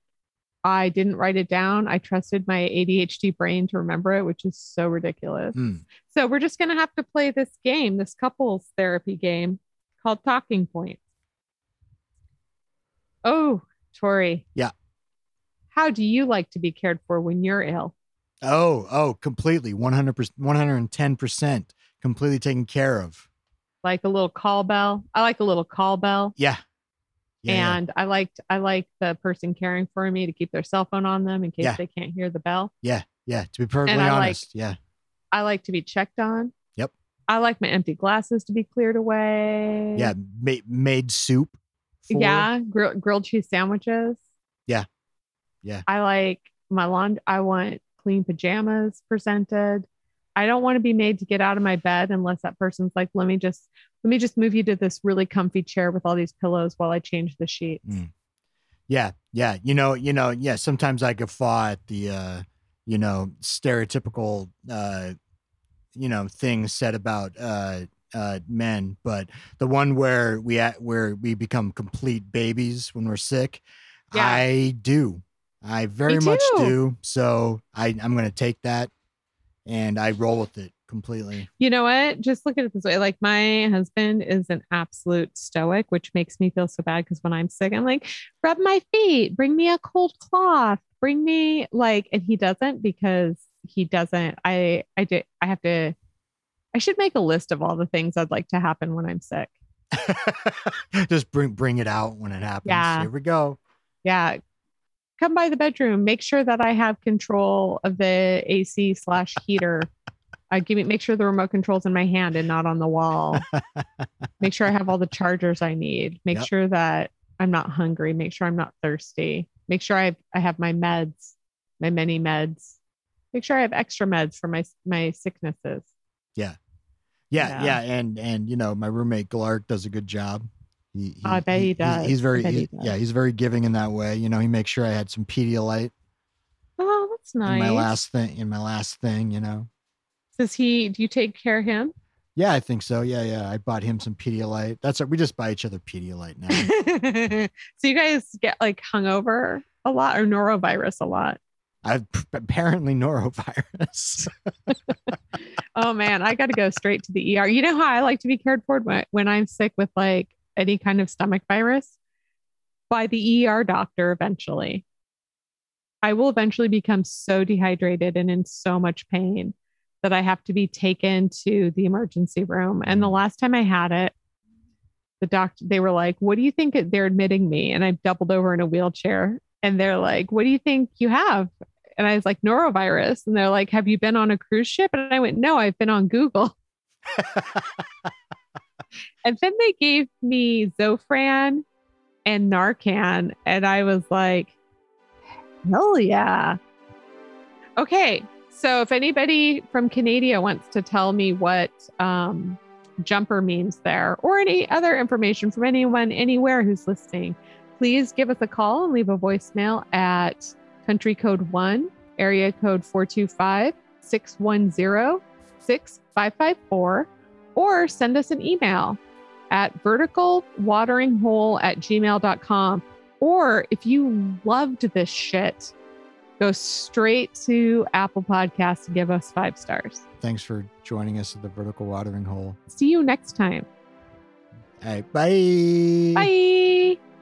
I didn't write it down. I trusted my ADHD brain to remember it, which is so ridiculous. Mm. So we're just going to have to play this game, this couples therapy game called Talking Points. Oh, Tori. Yeah. How do you like to be cared for when you're ill? Oh, oh, completely 100%, 110% completely taken care of. Like a little call bell? I like a little call bell. Yeah. Yeah, yeah. and I liked I like the person caring for me to keep their cell phone on them in case Yeah. they can't hear the bell. Yeah, yeah. To be perfectly I like- honest, yeah. I like to be checked on. Yep. I like my empty glasses to be cleared away. Yeah, ma- made soup. for- Yeah, grill, grilled cheese sandwiches. Yeah. I like my lawn. I want clean pajamas presented. I don't want to be made to get out of my bed unless that person's like, let me just let me just move you to this really comfy chair with all these pillows while I change the sheets. Mm. Yeah, yeah. You know, you know, yeah. Sometimes I guffaw at the, uh, you know, stereotypical, uh, you know, things said about uh, uh, men, but the one where we at where we become complete babies when we're sick, Yeah. I do. I very much do. So I, I'm going to take that, and I roll with it completely. You know what? Just look at it this way. Like my husband is an absolute stoic, which makes me feel so bad because when I'm sick, I'm like, rub my feet, bring me a cold cloth, bring me like, and he doesn't because he doesn't. I I did I have to I should make a list of all the things I'd like to happen when I'm sick. [laughs] Just bring bring it out when it happens. Yeah. Here we go. Yeah. Come by the bedroom. Make sure that I have control of the AC slash heater. I give me make sure the remote control's in my hand and not on the wall. [laughs] make sure I have all the chargers I need. Make Yep. sure that I'm not hungry. Make sure I'm not thirsty. Make sure I have, I have my meds, my many meds. Make sure I have extra meds for my my sicknesses. Yeah, Yeah. yeah, and and you know, my roommate Glark does a good job. He, I bet he does. He's I very, he he- does. yeah, he's very giving in that way. You know, he makes sure I had some Pedialyte Oh, that's nice. in my last thing. In my last thing, you know. Does he? Do you take care of him? Yeah, I think so. Yeah, yeah. I bought him some Pedialyte. That's what we just buy each other Pedialyte now. [laughs] so you guys get like hungover a lot or norovirus a lot. I've apparently norovirus. [laughs] Oh man, I got to go straight to the ER. You know how I like to be cared for when, when I'm sick with like any kind of stomach virus? By the ER doctor eventually. I will eventually become so dehydrated and in so much pain that I have to be taken to the emergency room. And the last time I had it, the doctor, they were like, What do you think they're admitting me? And I doubled over in a wheelchair and they're like, What do you think you have? And I was like, Norovirus. And they're like, Have you been on a cruise ship? And I went, No, I've been on Google. [laughs] And then they gave me Zofran and Narcan. And I was like, Hell yeah. Okay. So if anybody from Canada wants to tell me what um, jumper means there or any other information from anyone anywhere who's listening, please give us a call and leave a voicemail at country code 1, area code 425 610 6554, or send us an email at verticalwateringhole at gmail.com. Or if you loved this shit, go straight to Apple Podcasts and give us five stars. Thanks for joining us at the Vertical Watering Hole. See you next time. All right, bye. Bye.